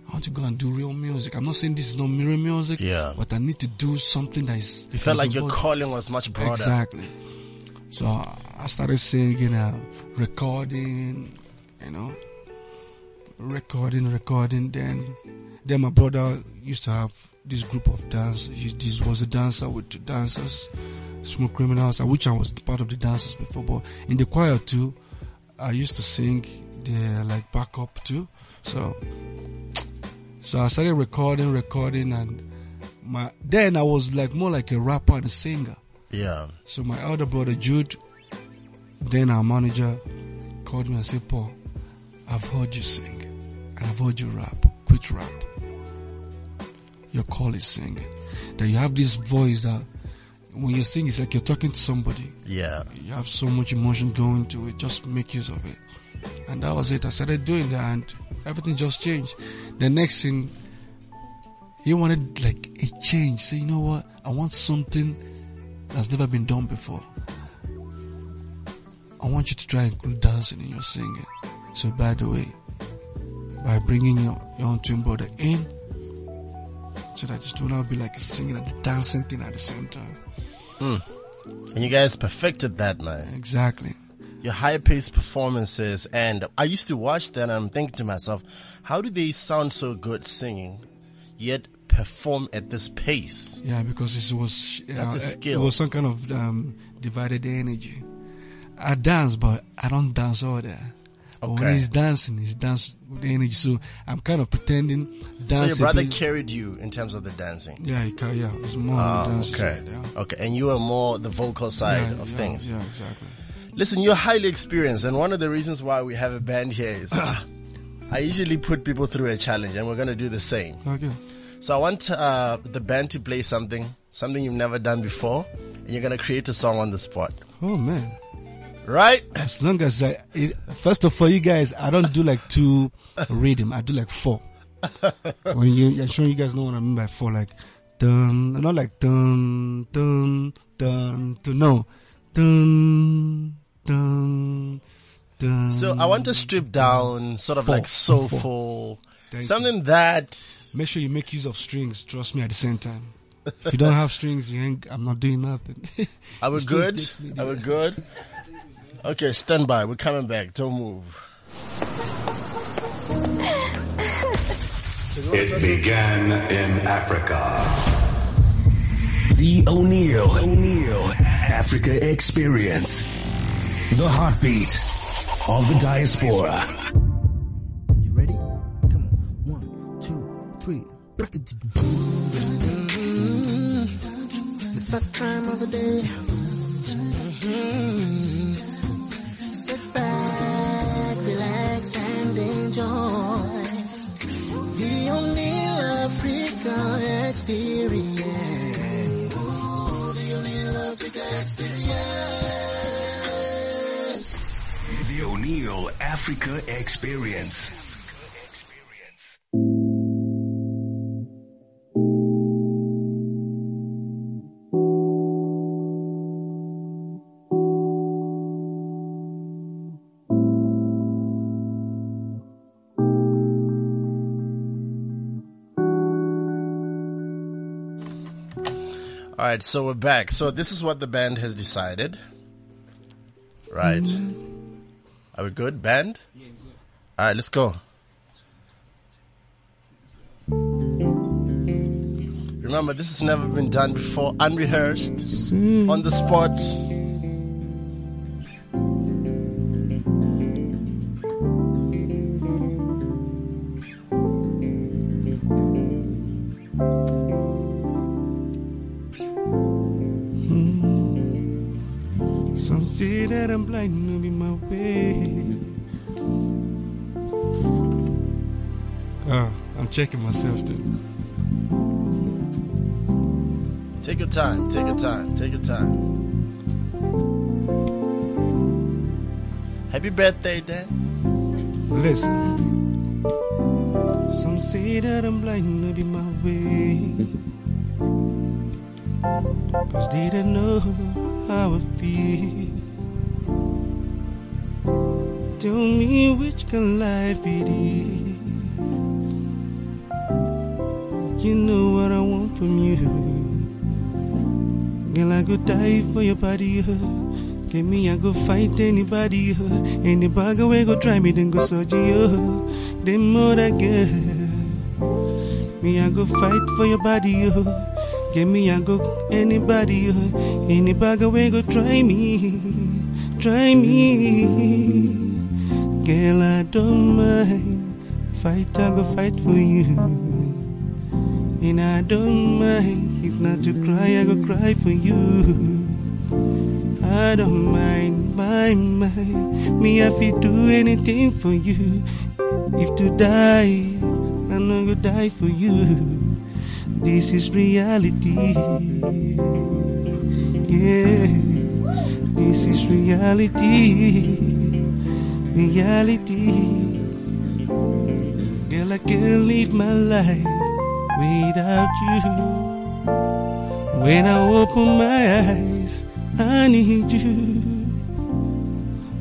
I want to go and do real music. I'm not saying this is not real music. Yeah. But I need to do something that is. You felt like your calling was much broader. Exactly. So I started singing, uh, recording, you know, recording, recording. Then, then my brother used to have this group of dance. He, this was a dancer with two dancers, small criminals, which I was part of the dancers before. But in the choir too, I used to sing the like backup too. So, so I started recording, recording, and my then I was like more like a rapper and a singer. Yeah. So my elder brother Jude, then our manager, called me and said, Paul, I've heard you sing and I've heard you rap. Quit rap. Your call is singing. That you have this voice that when you sing, it's like you're talking to somebody. Yeah. You have so much emotion going to it. Just make use of it. And that was it. I started doing that and everything just changed. The next thing, he wanted like a change. Say, you know what? I want something that's never been done before. I want you to try and include dancing in your singing. So by the way, by bringing your, your own twin brother in, so that it will not be like a singing and a dancing thing at the same time. And you guys perfected that, man. Exactly. Your high paced performances. And I used to watch that and I'm thinking to myself, how do they sound so good singing, yet perform at this pace? Yeah, because it was uh, That's a skill. It was some kind of um, divided energy. I dance, but I don't dance all that. When Okay. he's dancing, he's dancing with the energy. So I'm kind of pretending So your brother carried you in terms of the dancing. yeah, he yeah, it's more Oh, on the dance okay. side. Yeah. Okay. And you were more the vocal side yeah, of yeah, things. Yeah, exactly. Listen, you're highly experienced, and one of the reasons why we have a band here is I usually put people through a challenge, and we're going to do the same. Okay. So I want uh, the band to play something, something you've never done before, and you're going to create a song on the spot. Oh man. Right? As long as I, it, first of all, you guys, I don't do like two rhythm. I do like four. when you, I'm sure you guys know what I mean by four. Like dun, not like dun dun dun dun. No, dun dun dun. So I want to strip down sort of Four. like soulful, something that Make sure you make use of strings. Trust me. At the same time, if you don't have strings, you ain't. I'm not doing nothing. are we good? Are we good? Okay, stand by. We're coming back. Don't move. It began in Africa. The Oneal Oneal Africa Experience. The heartbeat of the diaspora. You ready? Come on. One, two, three. Break it. It's that time of the day. Mm-hmm. Back, relax, and enjoy the Oneal Africa experience. So the Oneal Africa experience. The Oneal Africa Experience. Right, so we're back. So this is what the band has decided. Right. Mm-hmm. Are we good, band? All right, let's go. Remember, this has never been done before, unrehearsed, mm. on the spot. Say that I'm blind, no be my way. Ah, I'm checking myself too. Take your time. Take your time. Take your time. Happy birthday, Dan. Listen. Some say that I'm blind, maybe my way. Cause they don't know how I feel. Tell me which can life it is. You know what I want from you. Girl, I could die for your body. Get me, I go fight anybody. Anybody way go try me, then go search. Them more that girl. Me, I go fight for your body. Get me, I go anybody. Anybody way go try me. Try me. Girl, I don't mind. Fight, I go fight for you. And I don't mind if not to cry, I go cry for you. I don't mind, my mind. Me, I feel do anything for you. If to die, I know gonna die for you. This is reality. Yeah, this is reality. Reality. Girl, I can't live my life without you. When I open my eyes, I need you.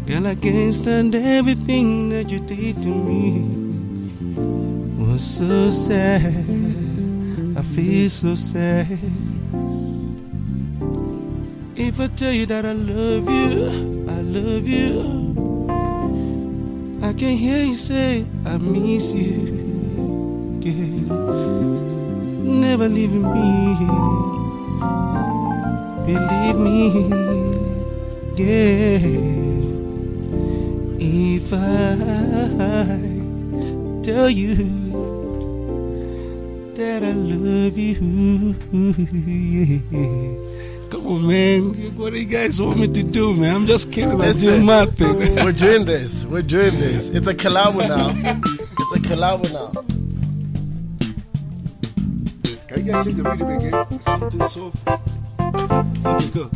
Girl, I can't stand everything that you did to me. Was so sad. I feel so sad. If I tell you that I love you, I love you. I can hear you say I miss you. Yeah never leaving me. Believe me, yeah. If I tell you that I love you, yeah. Come on, man. What do you guys want me to do, man? I'm just kidding. I'm doing my thing. We're doing this. We're doing this. It's a collabo now. It's a collabo now. Can you guys change the rhythm again? Something soft. Okay, go.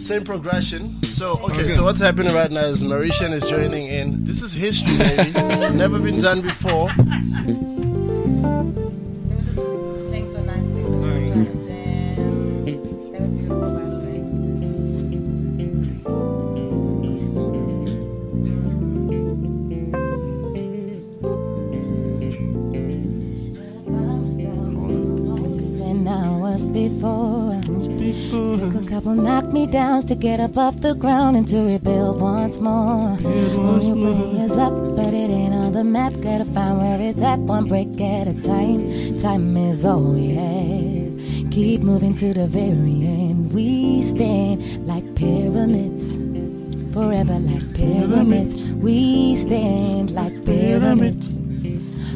Same progression. So, okay, Okay. so what's happening right now is Mariechan is joining in. This is history, baby. Never been done before. Couple knock me down to get up off the ground and to rebuild once more. When your way is up, but it ain't on the map. Gotta find where it's at, one break at a time. Time is all we have. Keep moving to the very end. We stand like pyramids. Forever like pyramids. We stand like pyramids.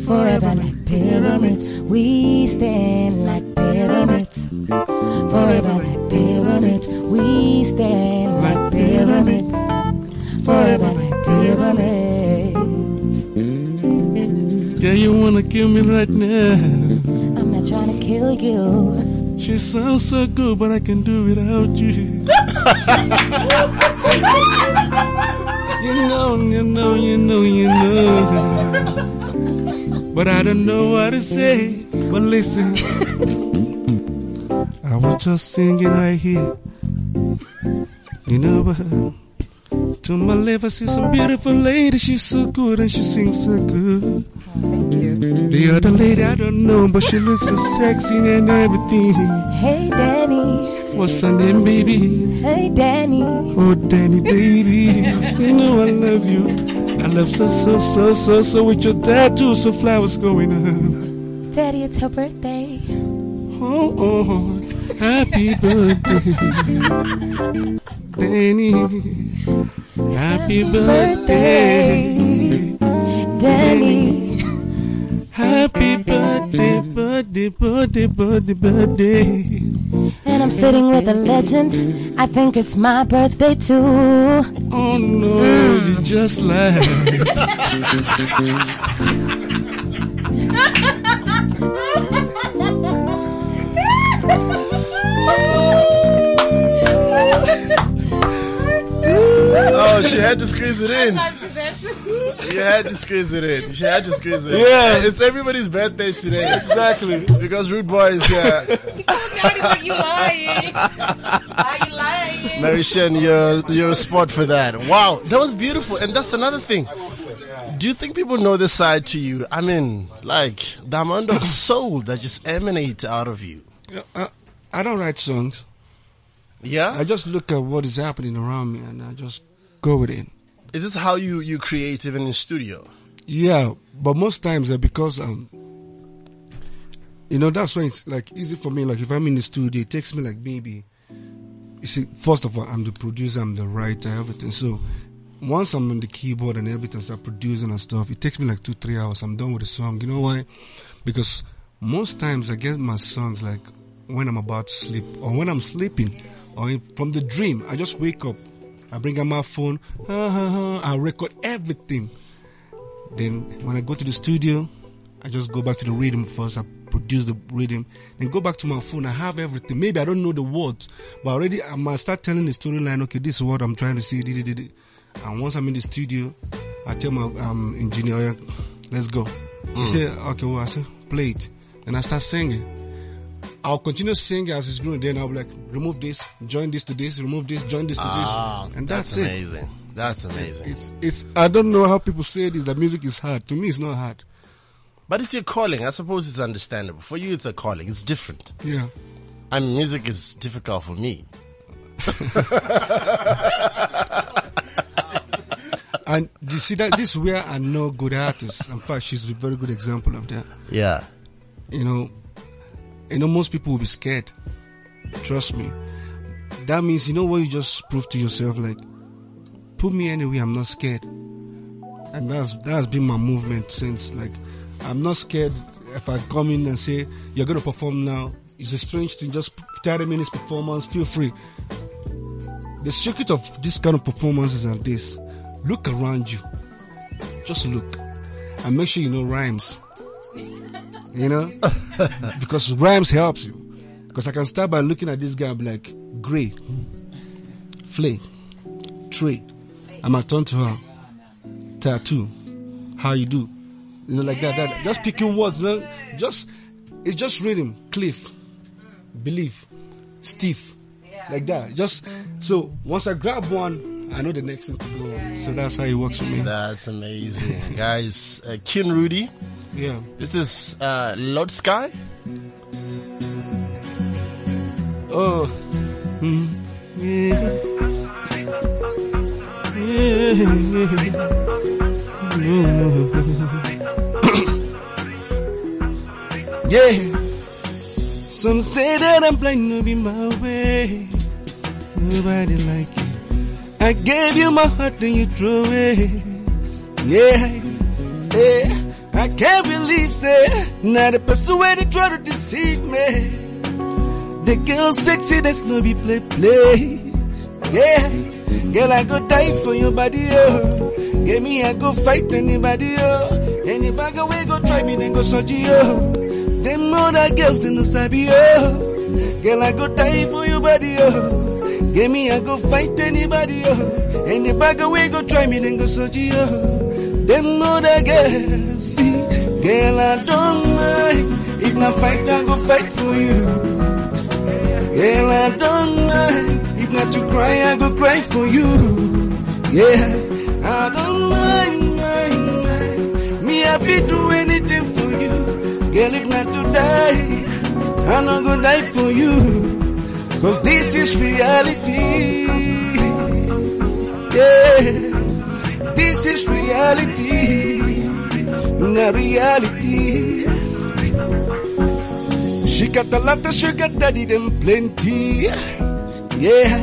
Forever like pyramids. We stand like pyramids. Forever like pyramids. We stand like pyramids. Forever like pyramids. Yeah, you wanna kill me right now. I'm not trying to kill you. She sounds so good, but I can do without you. you know, you know, you know, you know. But I don't know what to say. But listen, just singing right here. You know, but to my left, I see some beautiful lady. She's so good and she sings so good. Thank you. The other lady, I don't know, but she looks so sexy and everything. Hey, Danny. What's her name, baby? Hey, Danny. Oh, Danny, baby. You know I love you. I love so, so, so, so, so with your tattoo, so flowers going on. Daddy, it's her birthday. Oh, oh, oh. Happy birthday. Danny, happy birthday. Danny. Happy birthday, birthday, birthday, birthday, birthday. And I'm sitting with a legend. I think it's my birthday too. Oh no, you just lied. she had to squeeze it in. You had to squeeze it in. She had to squeeze it in. Yeah. It's everybody's birthday today. Exactly. Because Rudeboy is here. you lying? Are you lying? Mariechan, you're, you're a spot for that. Wow, that was beautiful. And that's another thing. Do you think people know this side to you? I mean, like, the amount of soul that just emanates out of you. Yeah, I, I don't write songs. Yeah? I just look at what is happening around me and I just go with it. Is this how you, you create even in studio? Yeah, but most times uh, because um, you know that's why it's like easy for me. Like if I'm in the studio, it takes me like maybe. You see, first of all, I'm the producer, I'm the writer, everything. So once I'm on the keyboard and everything, start producing and stuff, it takes me like two, three hours. I'm done with the song. You know why? Because most times I get my songs like when I'm about to sleep or when I'm sleeping or from the dream. I just wake up. I bring out my phone. I record everything. Then when I go to the studio, I just go back to the rhythm first. I produce the rhythm, then go back to my phone. I have everything. Maybe I don't know the words, but already I might start telling the storyline. Okay, this is what I'm trying to di. And once I'm in the studio, I tell my um, engineer, "Oh, "Let's go." He Mm. say, "Okay, well," I say, "Play it," and I start singing. I'll continue singing as it's growing. Then I'll be like, remove this, join this to this, remove this, join this to Ah, this, and that's, it. amazing. That's amazing. It's it's. I don't know how people say this. That music is hard. To me, it's not hard. But it's your calling. I suppose it's understandable. For you, it's a calling. It's different. Yeah. I mean, music is difficult for me. And you see that this is where I know good artists. In fact, she's a very good example of that. Yeah. You know, you know, most people will be scared. Trust me. That means you know what you just prove to yourself, like, put me anywhere, I'm not scared. And that's that has been my movement since. Like, I'm not scared if I come in and say you're gonna perform now. It's a strange thing. Just 30 minutes performance. Feel free. The secret of this kind of performances are this: look around you. Just look, and make sure you know rhymes. You know, because rhymes helps you. Because I can start by looking at this guy and be like, Gray, Flay, Trey. I might turn to her. Tattoo. How you do? You know, like that, that. Just picking words. You know? Just, it's just rhythm. Cliff. Believe. Steve. Like that. Just, so once I grab one, I know the next thing to go on. So that's how it works for me. That's amazing. Guys, uh, King Rudy. Yeah. This is uh, Lord Sky. Oh. Mm. Yeah. Yeah. yeah. Some say that I'm blind to be my way. Nobody like you. I gave you my heart and you threw away. Yeah. Yeah. I can't believe, say, now the person they try to deceive me. The girl sexy, that's no be play play. Yeah, girl I go die for your body, oh. Get me, I go fight anybody, oh. Anybody we go try me, then go surgery, oh. Them other girls, they no sabi, oh. Girl I go die for your body, oh. Get me, I go fight anybody, oh. Anybody we go try me, then go surgery, oh. Them other girls, see, girl I don't mind. If not fight, I go fight for you. Girl, I don't mind. If not to cry, I go cry for you. Yeah, I don't mind, mind, mind. Me, I feel do anything for you. Girl, if not to die, I'm not gonna die for you. Cause this is reality. Yeah, this is reality. Not reality. She got a lot of sugar daddy, them plenty. Yeah,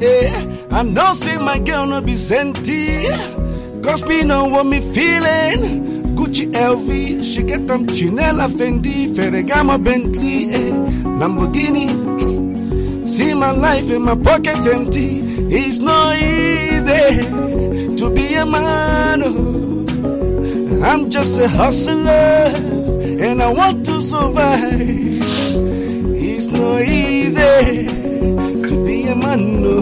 yeah. I know say my girl no be senti. Cause me know what me feeling. Gucci LV, she get them Chanel Fendi, Ferragamo Bentley, eh, Lamborghini. See my life in my pocket empty. It's not easy I'm just a hustler and I want to survive. It's not easy to be a man. No.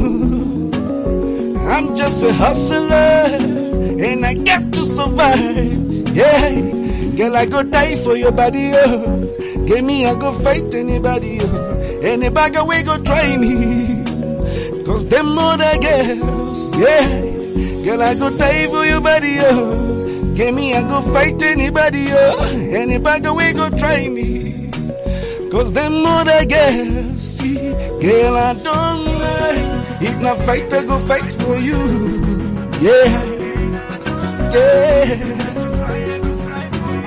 I'm just a hustler, and I got to survive. Yeah, girl, I go die for your body. Oh. Give me, I go fight anybody. Oh. Any we go try me. Cause them other girls, yeah. Girl, I go die for your body. Oh. Give me, I go fight anybody. Oh. Any bagger we go try me. Cause them other girls, see, girl, I don't mind. If not fight, I go fight for you. Yeah, yeah.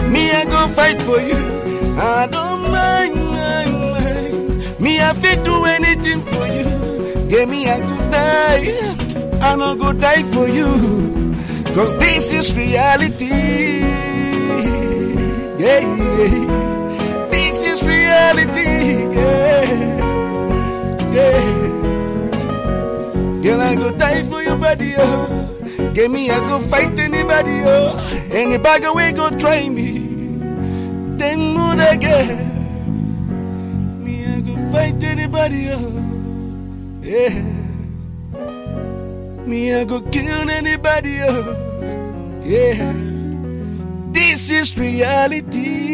Me, I go fight for you. I don't mind, mind, mind. Me, I fit do anything for you. Get me, I go die. I no go die for you. Cause this is reality. Yeah, yeah. This is reality. Yeah, yeah. Girl, I go die for your body, oh. Get me, I go fight anybody, oh. Any bagger we go try me. Then mood again. Me, I go fight anybody, oh. Yeah. Me, I go kill anybody, oh. Yeah. This is reality.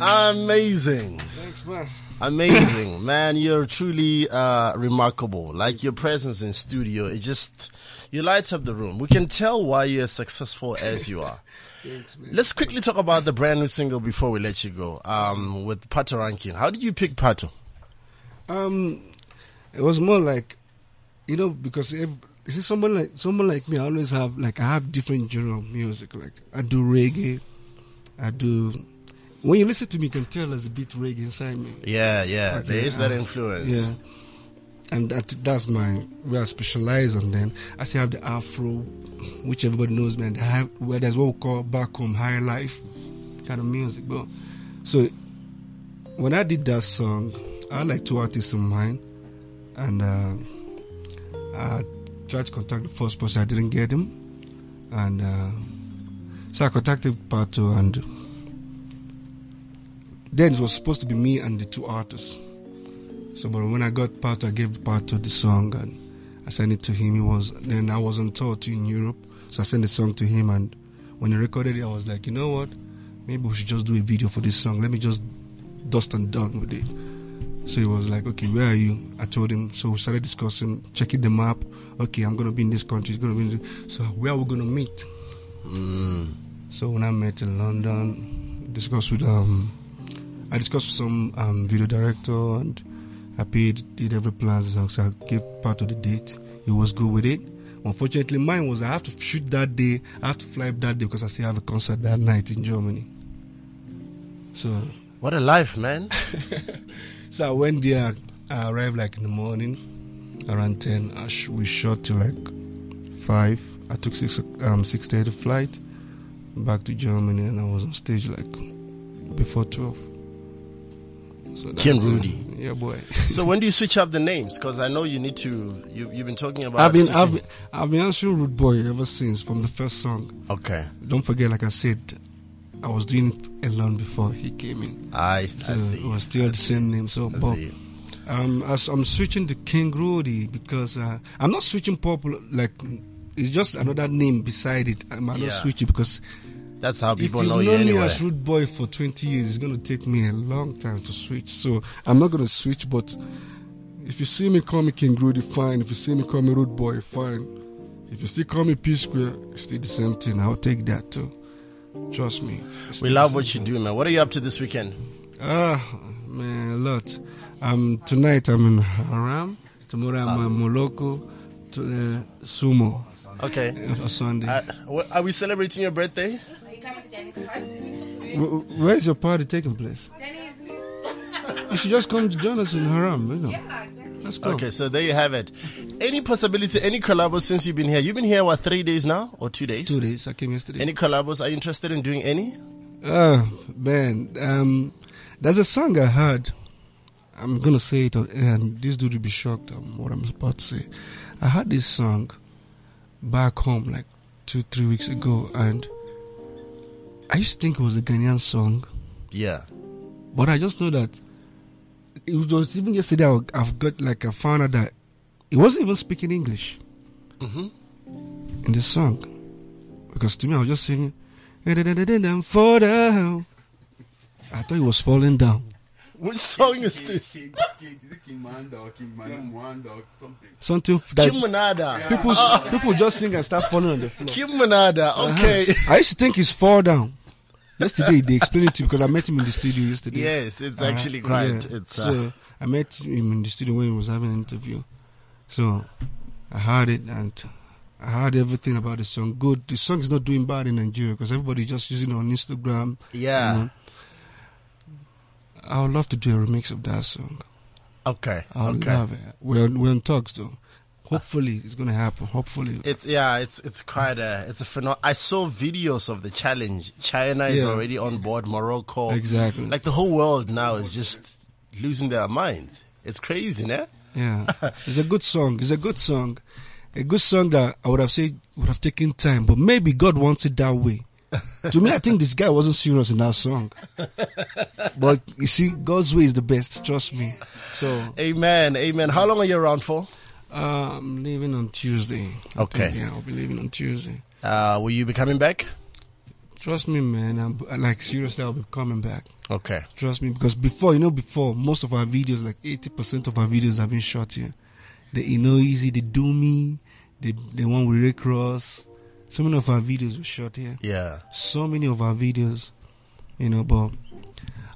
Amazing. Thanks, man. Amazing, man. You're truly uh, remarkable. Like your presence in studio, it just you light up the room. We can tell why you're as successful as you are. Let's quickly talk about the brand new single before we let you go. Um, with Patoranking. How did you pick Pato? Um, it was more like, you know, because if, you see, someone like someone like me, I always have like I have different genre of music. Like I do reggae, I do. When you listen to me, you can tell there's a bit reggae inside me. Yeah, yeah. Okay, there is that uh, influence. Yeah, and that that's my where I specialize on. Then I still have the Afro, which everybody knows, man. They have there's what we call back home high life kind of music, but so when I did that song, I had like two artists in mind, and uh, I tried to contact the first person. I didn't get him, and uh, so I contacted Pato, and then it was supposed to be me and the two artists. So, but when I got part, I gave Pato the song, and I sent it to him. He was then I was on tour too in Europe, so I sent the song to him, and when he recorded it, I was like, you know what? Maybe we should just do a video for this song. Let me just dust and done with it. So he was like, okay, where are you? I told him. So we started discussing, checking the map. Okay, I'm gonna be in this country. It's gonna be. In the, so where are we gonna meet? So when I met in London, discussed with um, I discussed with some um video director and I paid, did every plan. So I gave part of the date. He was good with it. Unfortunately, mine was I have to shoot that day. I have to fly up that day because I still have a concert that night in Germany. So What a life, man. so I went there. I arrived like in the morning, around ten. I sh- we shot till like five. I took six um six thirty flight back to Germany, and I was on stage like before twelve. So Ken. Rudy. Yeah, boy. so when do you switch up the names? Because I know you need to. You, you've been talking about. I've been I've been, I've been answering Rudeboy ever since from the first song. Okay. Don't forget, like I said, I was doing it alone before he came in. I, So I see. it was still the same name. So, I but, see. um, as I'm switching to King Rudy because uh, I'm not switching popular. Like it's just another name beside it. I'm not switch it because That's how people if you know you know me anyway. as Rudeboy for 20 years, it's gonna take me a long time to switch. So I'm not gonna switch. But if you see me call me King Rudy, fine. If you see me call me Rudeboy, fine. If you still call me P Square, it's still the same thing. I'll take that too. Trust me. We love what you do, man. What are you up to this weekend? Ah, man, a lot. Um, tonight I'm in Haram. Tomorrow I'm in Moloko. To uh, Sumo. Okay. uh, For Sunday. Uh, are we celebrating your birthday? Wh- wh- Where's your party taking place? You should just come to join us in Haram. You know. Let's go. Okay, so there you have it. Any possibility, any collabos since you've been here? You've been here, what, three days now? Or two days? Two days. I came yesterday. Any collabos? Are you interested in doing any? Oh man, um, there's a song I heard. I'm gonna say it, and this dude will be shocked on what I'm about to say. I heard this song back home like two, three weeks ago, and I used to think it was a Ghanaian song. Yeah. But I just know that it was even yesterday. I- I've got like I found out that he wasn't even speaking English Mm-hmm. in the song because to me I was just singing. "Da-da-da-da-da, Fall down. I thought he was falling down. Which song is this? Something that Kim Manada. people people just sing and start falling on the floor. Kim Manada. Okay. Uh-huh. I used to think he's fall down. Yesterday they explained it to me because I met him in the studio yesterday. Yes, it's Uh-huh. actually quite. Yeah. It's uh, so I met him in the studio when he was having an interview. So I heard it and I heard everything about the song. Good. The song is not doing bad in Nigeria because everybody just using it on Instagram. Yeah. you know. I would love to do a remix of that song. okay. I would okay. love it. We're we're on talks though. Hopefully it's gonna happen. Hopefully. It's yeah, it's it's quite a it's a phenomenon. I saw videos of the challenge. China is Yeah. already on board. Morocco, Exactly. Like the whole world now is just losing their minds. It's crazy, né? Yeah, it's a good song. It's a good song. A good song that I would have said would have taken time, but maybe God wants it that way. to me, I think this guy wasn't serious in that song. But you see, God's way is the best. Trust me. So, Amen, amen. How long are you around for? Uh, I'm leaving on Tuesday. I Okay. think, yeah, I'll be leaving on Tuesday. Uh, will you be coming back? Trust me, man. I'm like seriously, I'll be coming back. Okay. Trust me, because before, you know, before most of our videos, like 80% of our videos have been shot here. The You Know Easy, the Do Me, the, the one with Rick Ross. So many of our videos were shot here. Yeah. So many of our videos, you know, but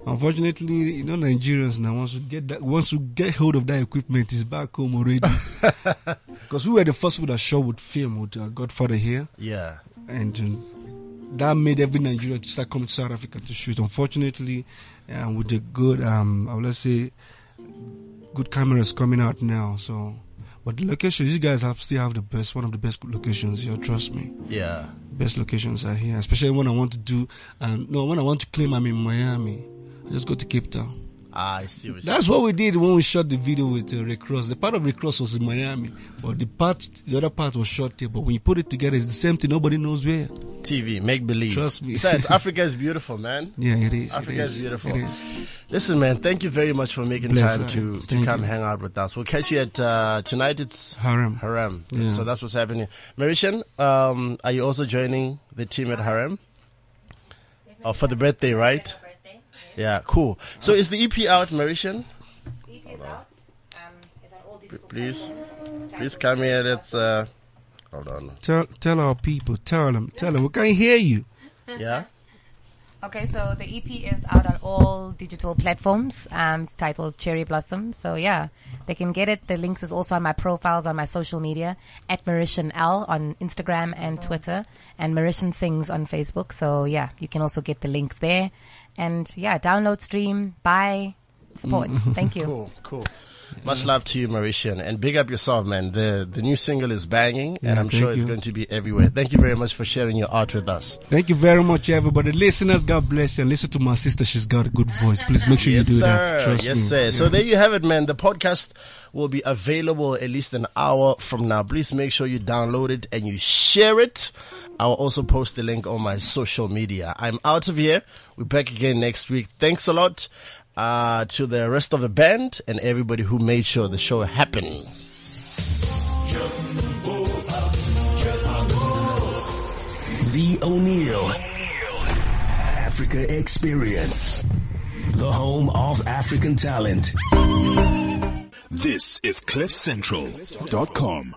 unfortunately, you know, Nigerians now, once we get that, once we get hold of that equipment, it's back home already. Because we were the first people that shot with film with uh, Godfather here Yeah. and um, that made every Nigerian to start coming to South Africa to shoot. Unfortunately, uh, with the good, um, uh, let's say, good cameras coming out now. So, but the locations, you guys have still have the best, one of the best locations here. Trust me, Yeah. best locations are here. Especially when I want to do, and no, when I want to claim I'm in Miami, I just go to Cape Town. Ah, I see what That's what we did when we shot the video with uh, Rick Ross. The part of Rick Ross was in Miami, but the part, the other part was shot here. But when you put it together, it's the same thing. Nobody knows where. TV, make believe. Trust me. Besides, Africa is beautiful, man. Yeah, it is. Africa it is beautiful. It is. Listen, man, thank you very much for making Bless time her. to, to Thank come you. hang out with us. We'll catch you at, uh, tonight it's Harem. Harem. Yeah. So that's what's happening. Mariechan, um, are you also joining the team at Harem? Oh, for the birthday, right? Yeah, cool. So is the EP out, Mariechan Mariechan? Please, please come here. Let's, uh, hold on. Tell tell our people. Tell them. Tell them. We can't hear you. Yeah? Okay, so the EP is out on all digital platforms. Um, it's titled Cherry Blossom. So yeah, they can get it. The links is also on my profiles on my social media at Mariechan L on Instagram and Twitter, and Mariechan Sings on Facebook. So yeah, you can also get the links there. And yeah, download, stream, buy, support. Mm-hmm. Thank you. Cool, cool. Much love to you, Mariechan, and big up yourself, man. The the new single is banging, and I'm sure it's you. going to be everywhere. Thank you very much for sharing your art with us. Thank you very much, everybody. Listeners, God bless you. And listen to my sister. She's got a good voice. Please make sure yes, you do sir. that. Trust yes, me. sir. So there you have it, man. The podcast will be available at least an hour from now. Please make sure you download it and you share it. I will also post the link on my social media. I'm out of here. We're back again next week. Thanks a lot uh, to the rest of the band and everybody who made sure the show happened. The Oneal Africa Experience. The home of African talent. This is CliffCentral.com.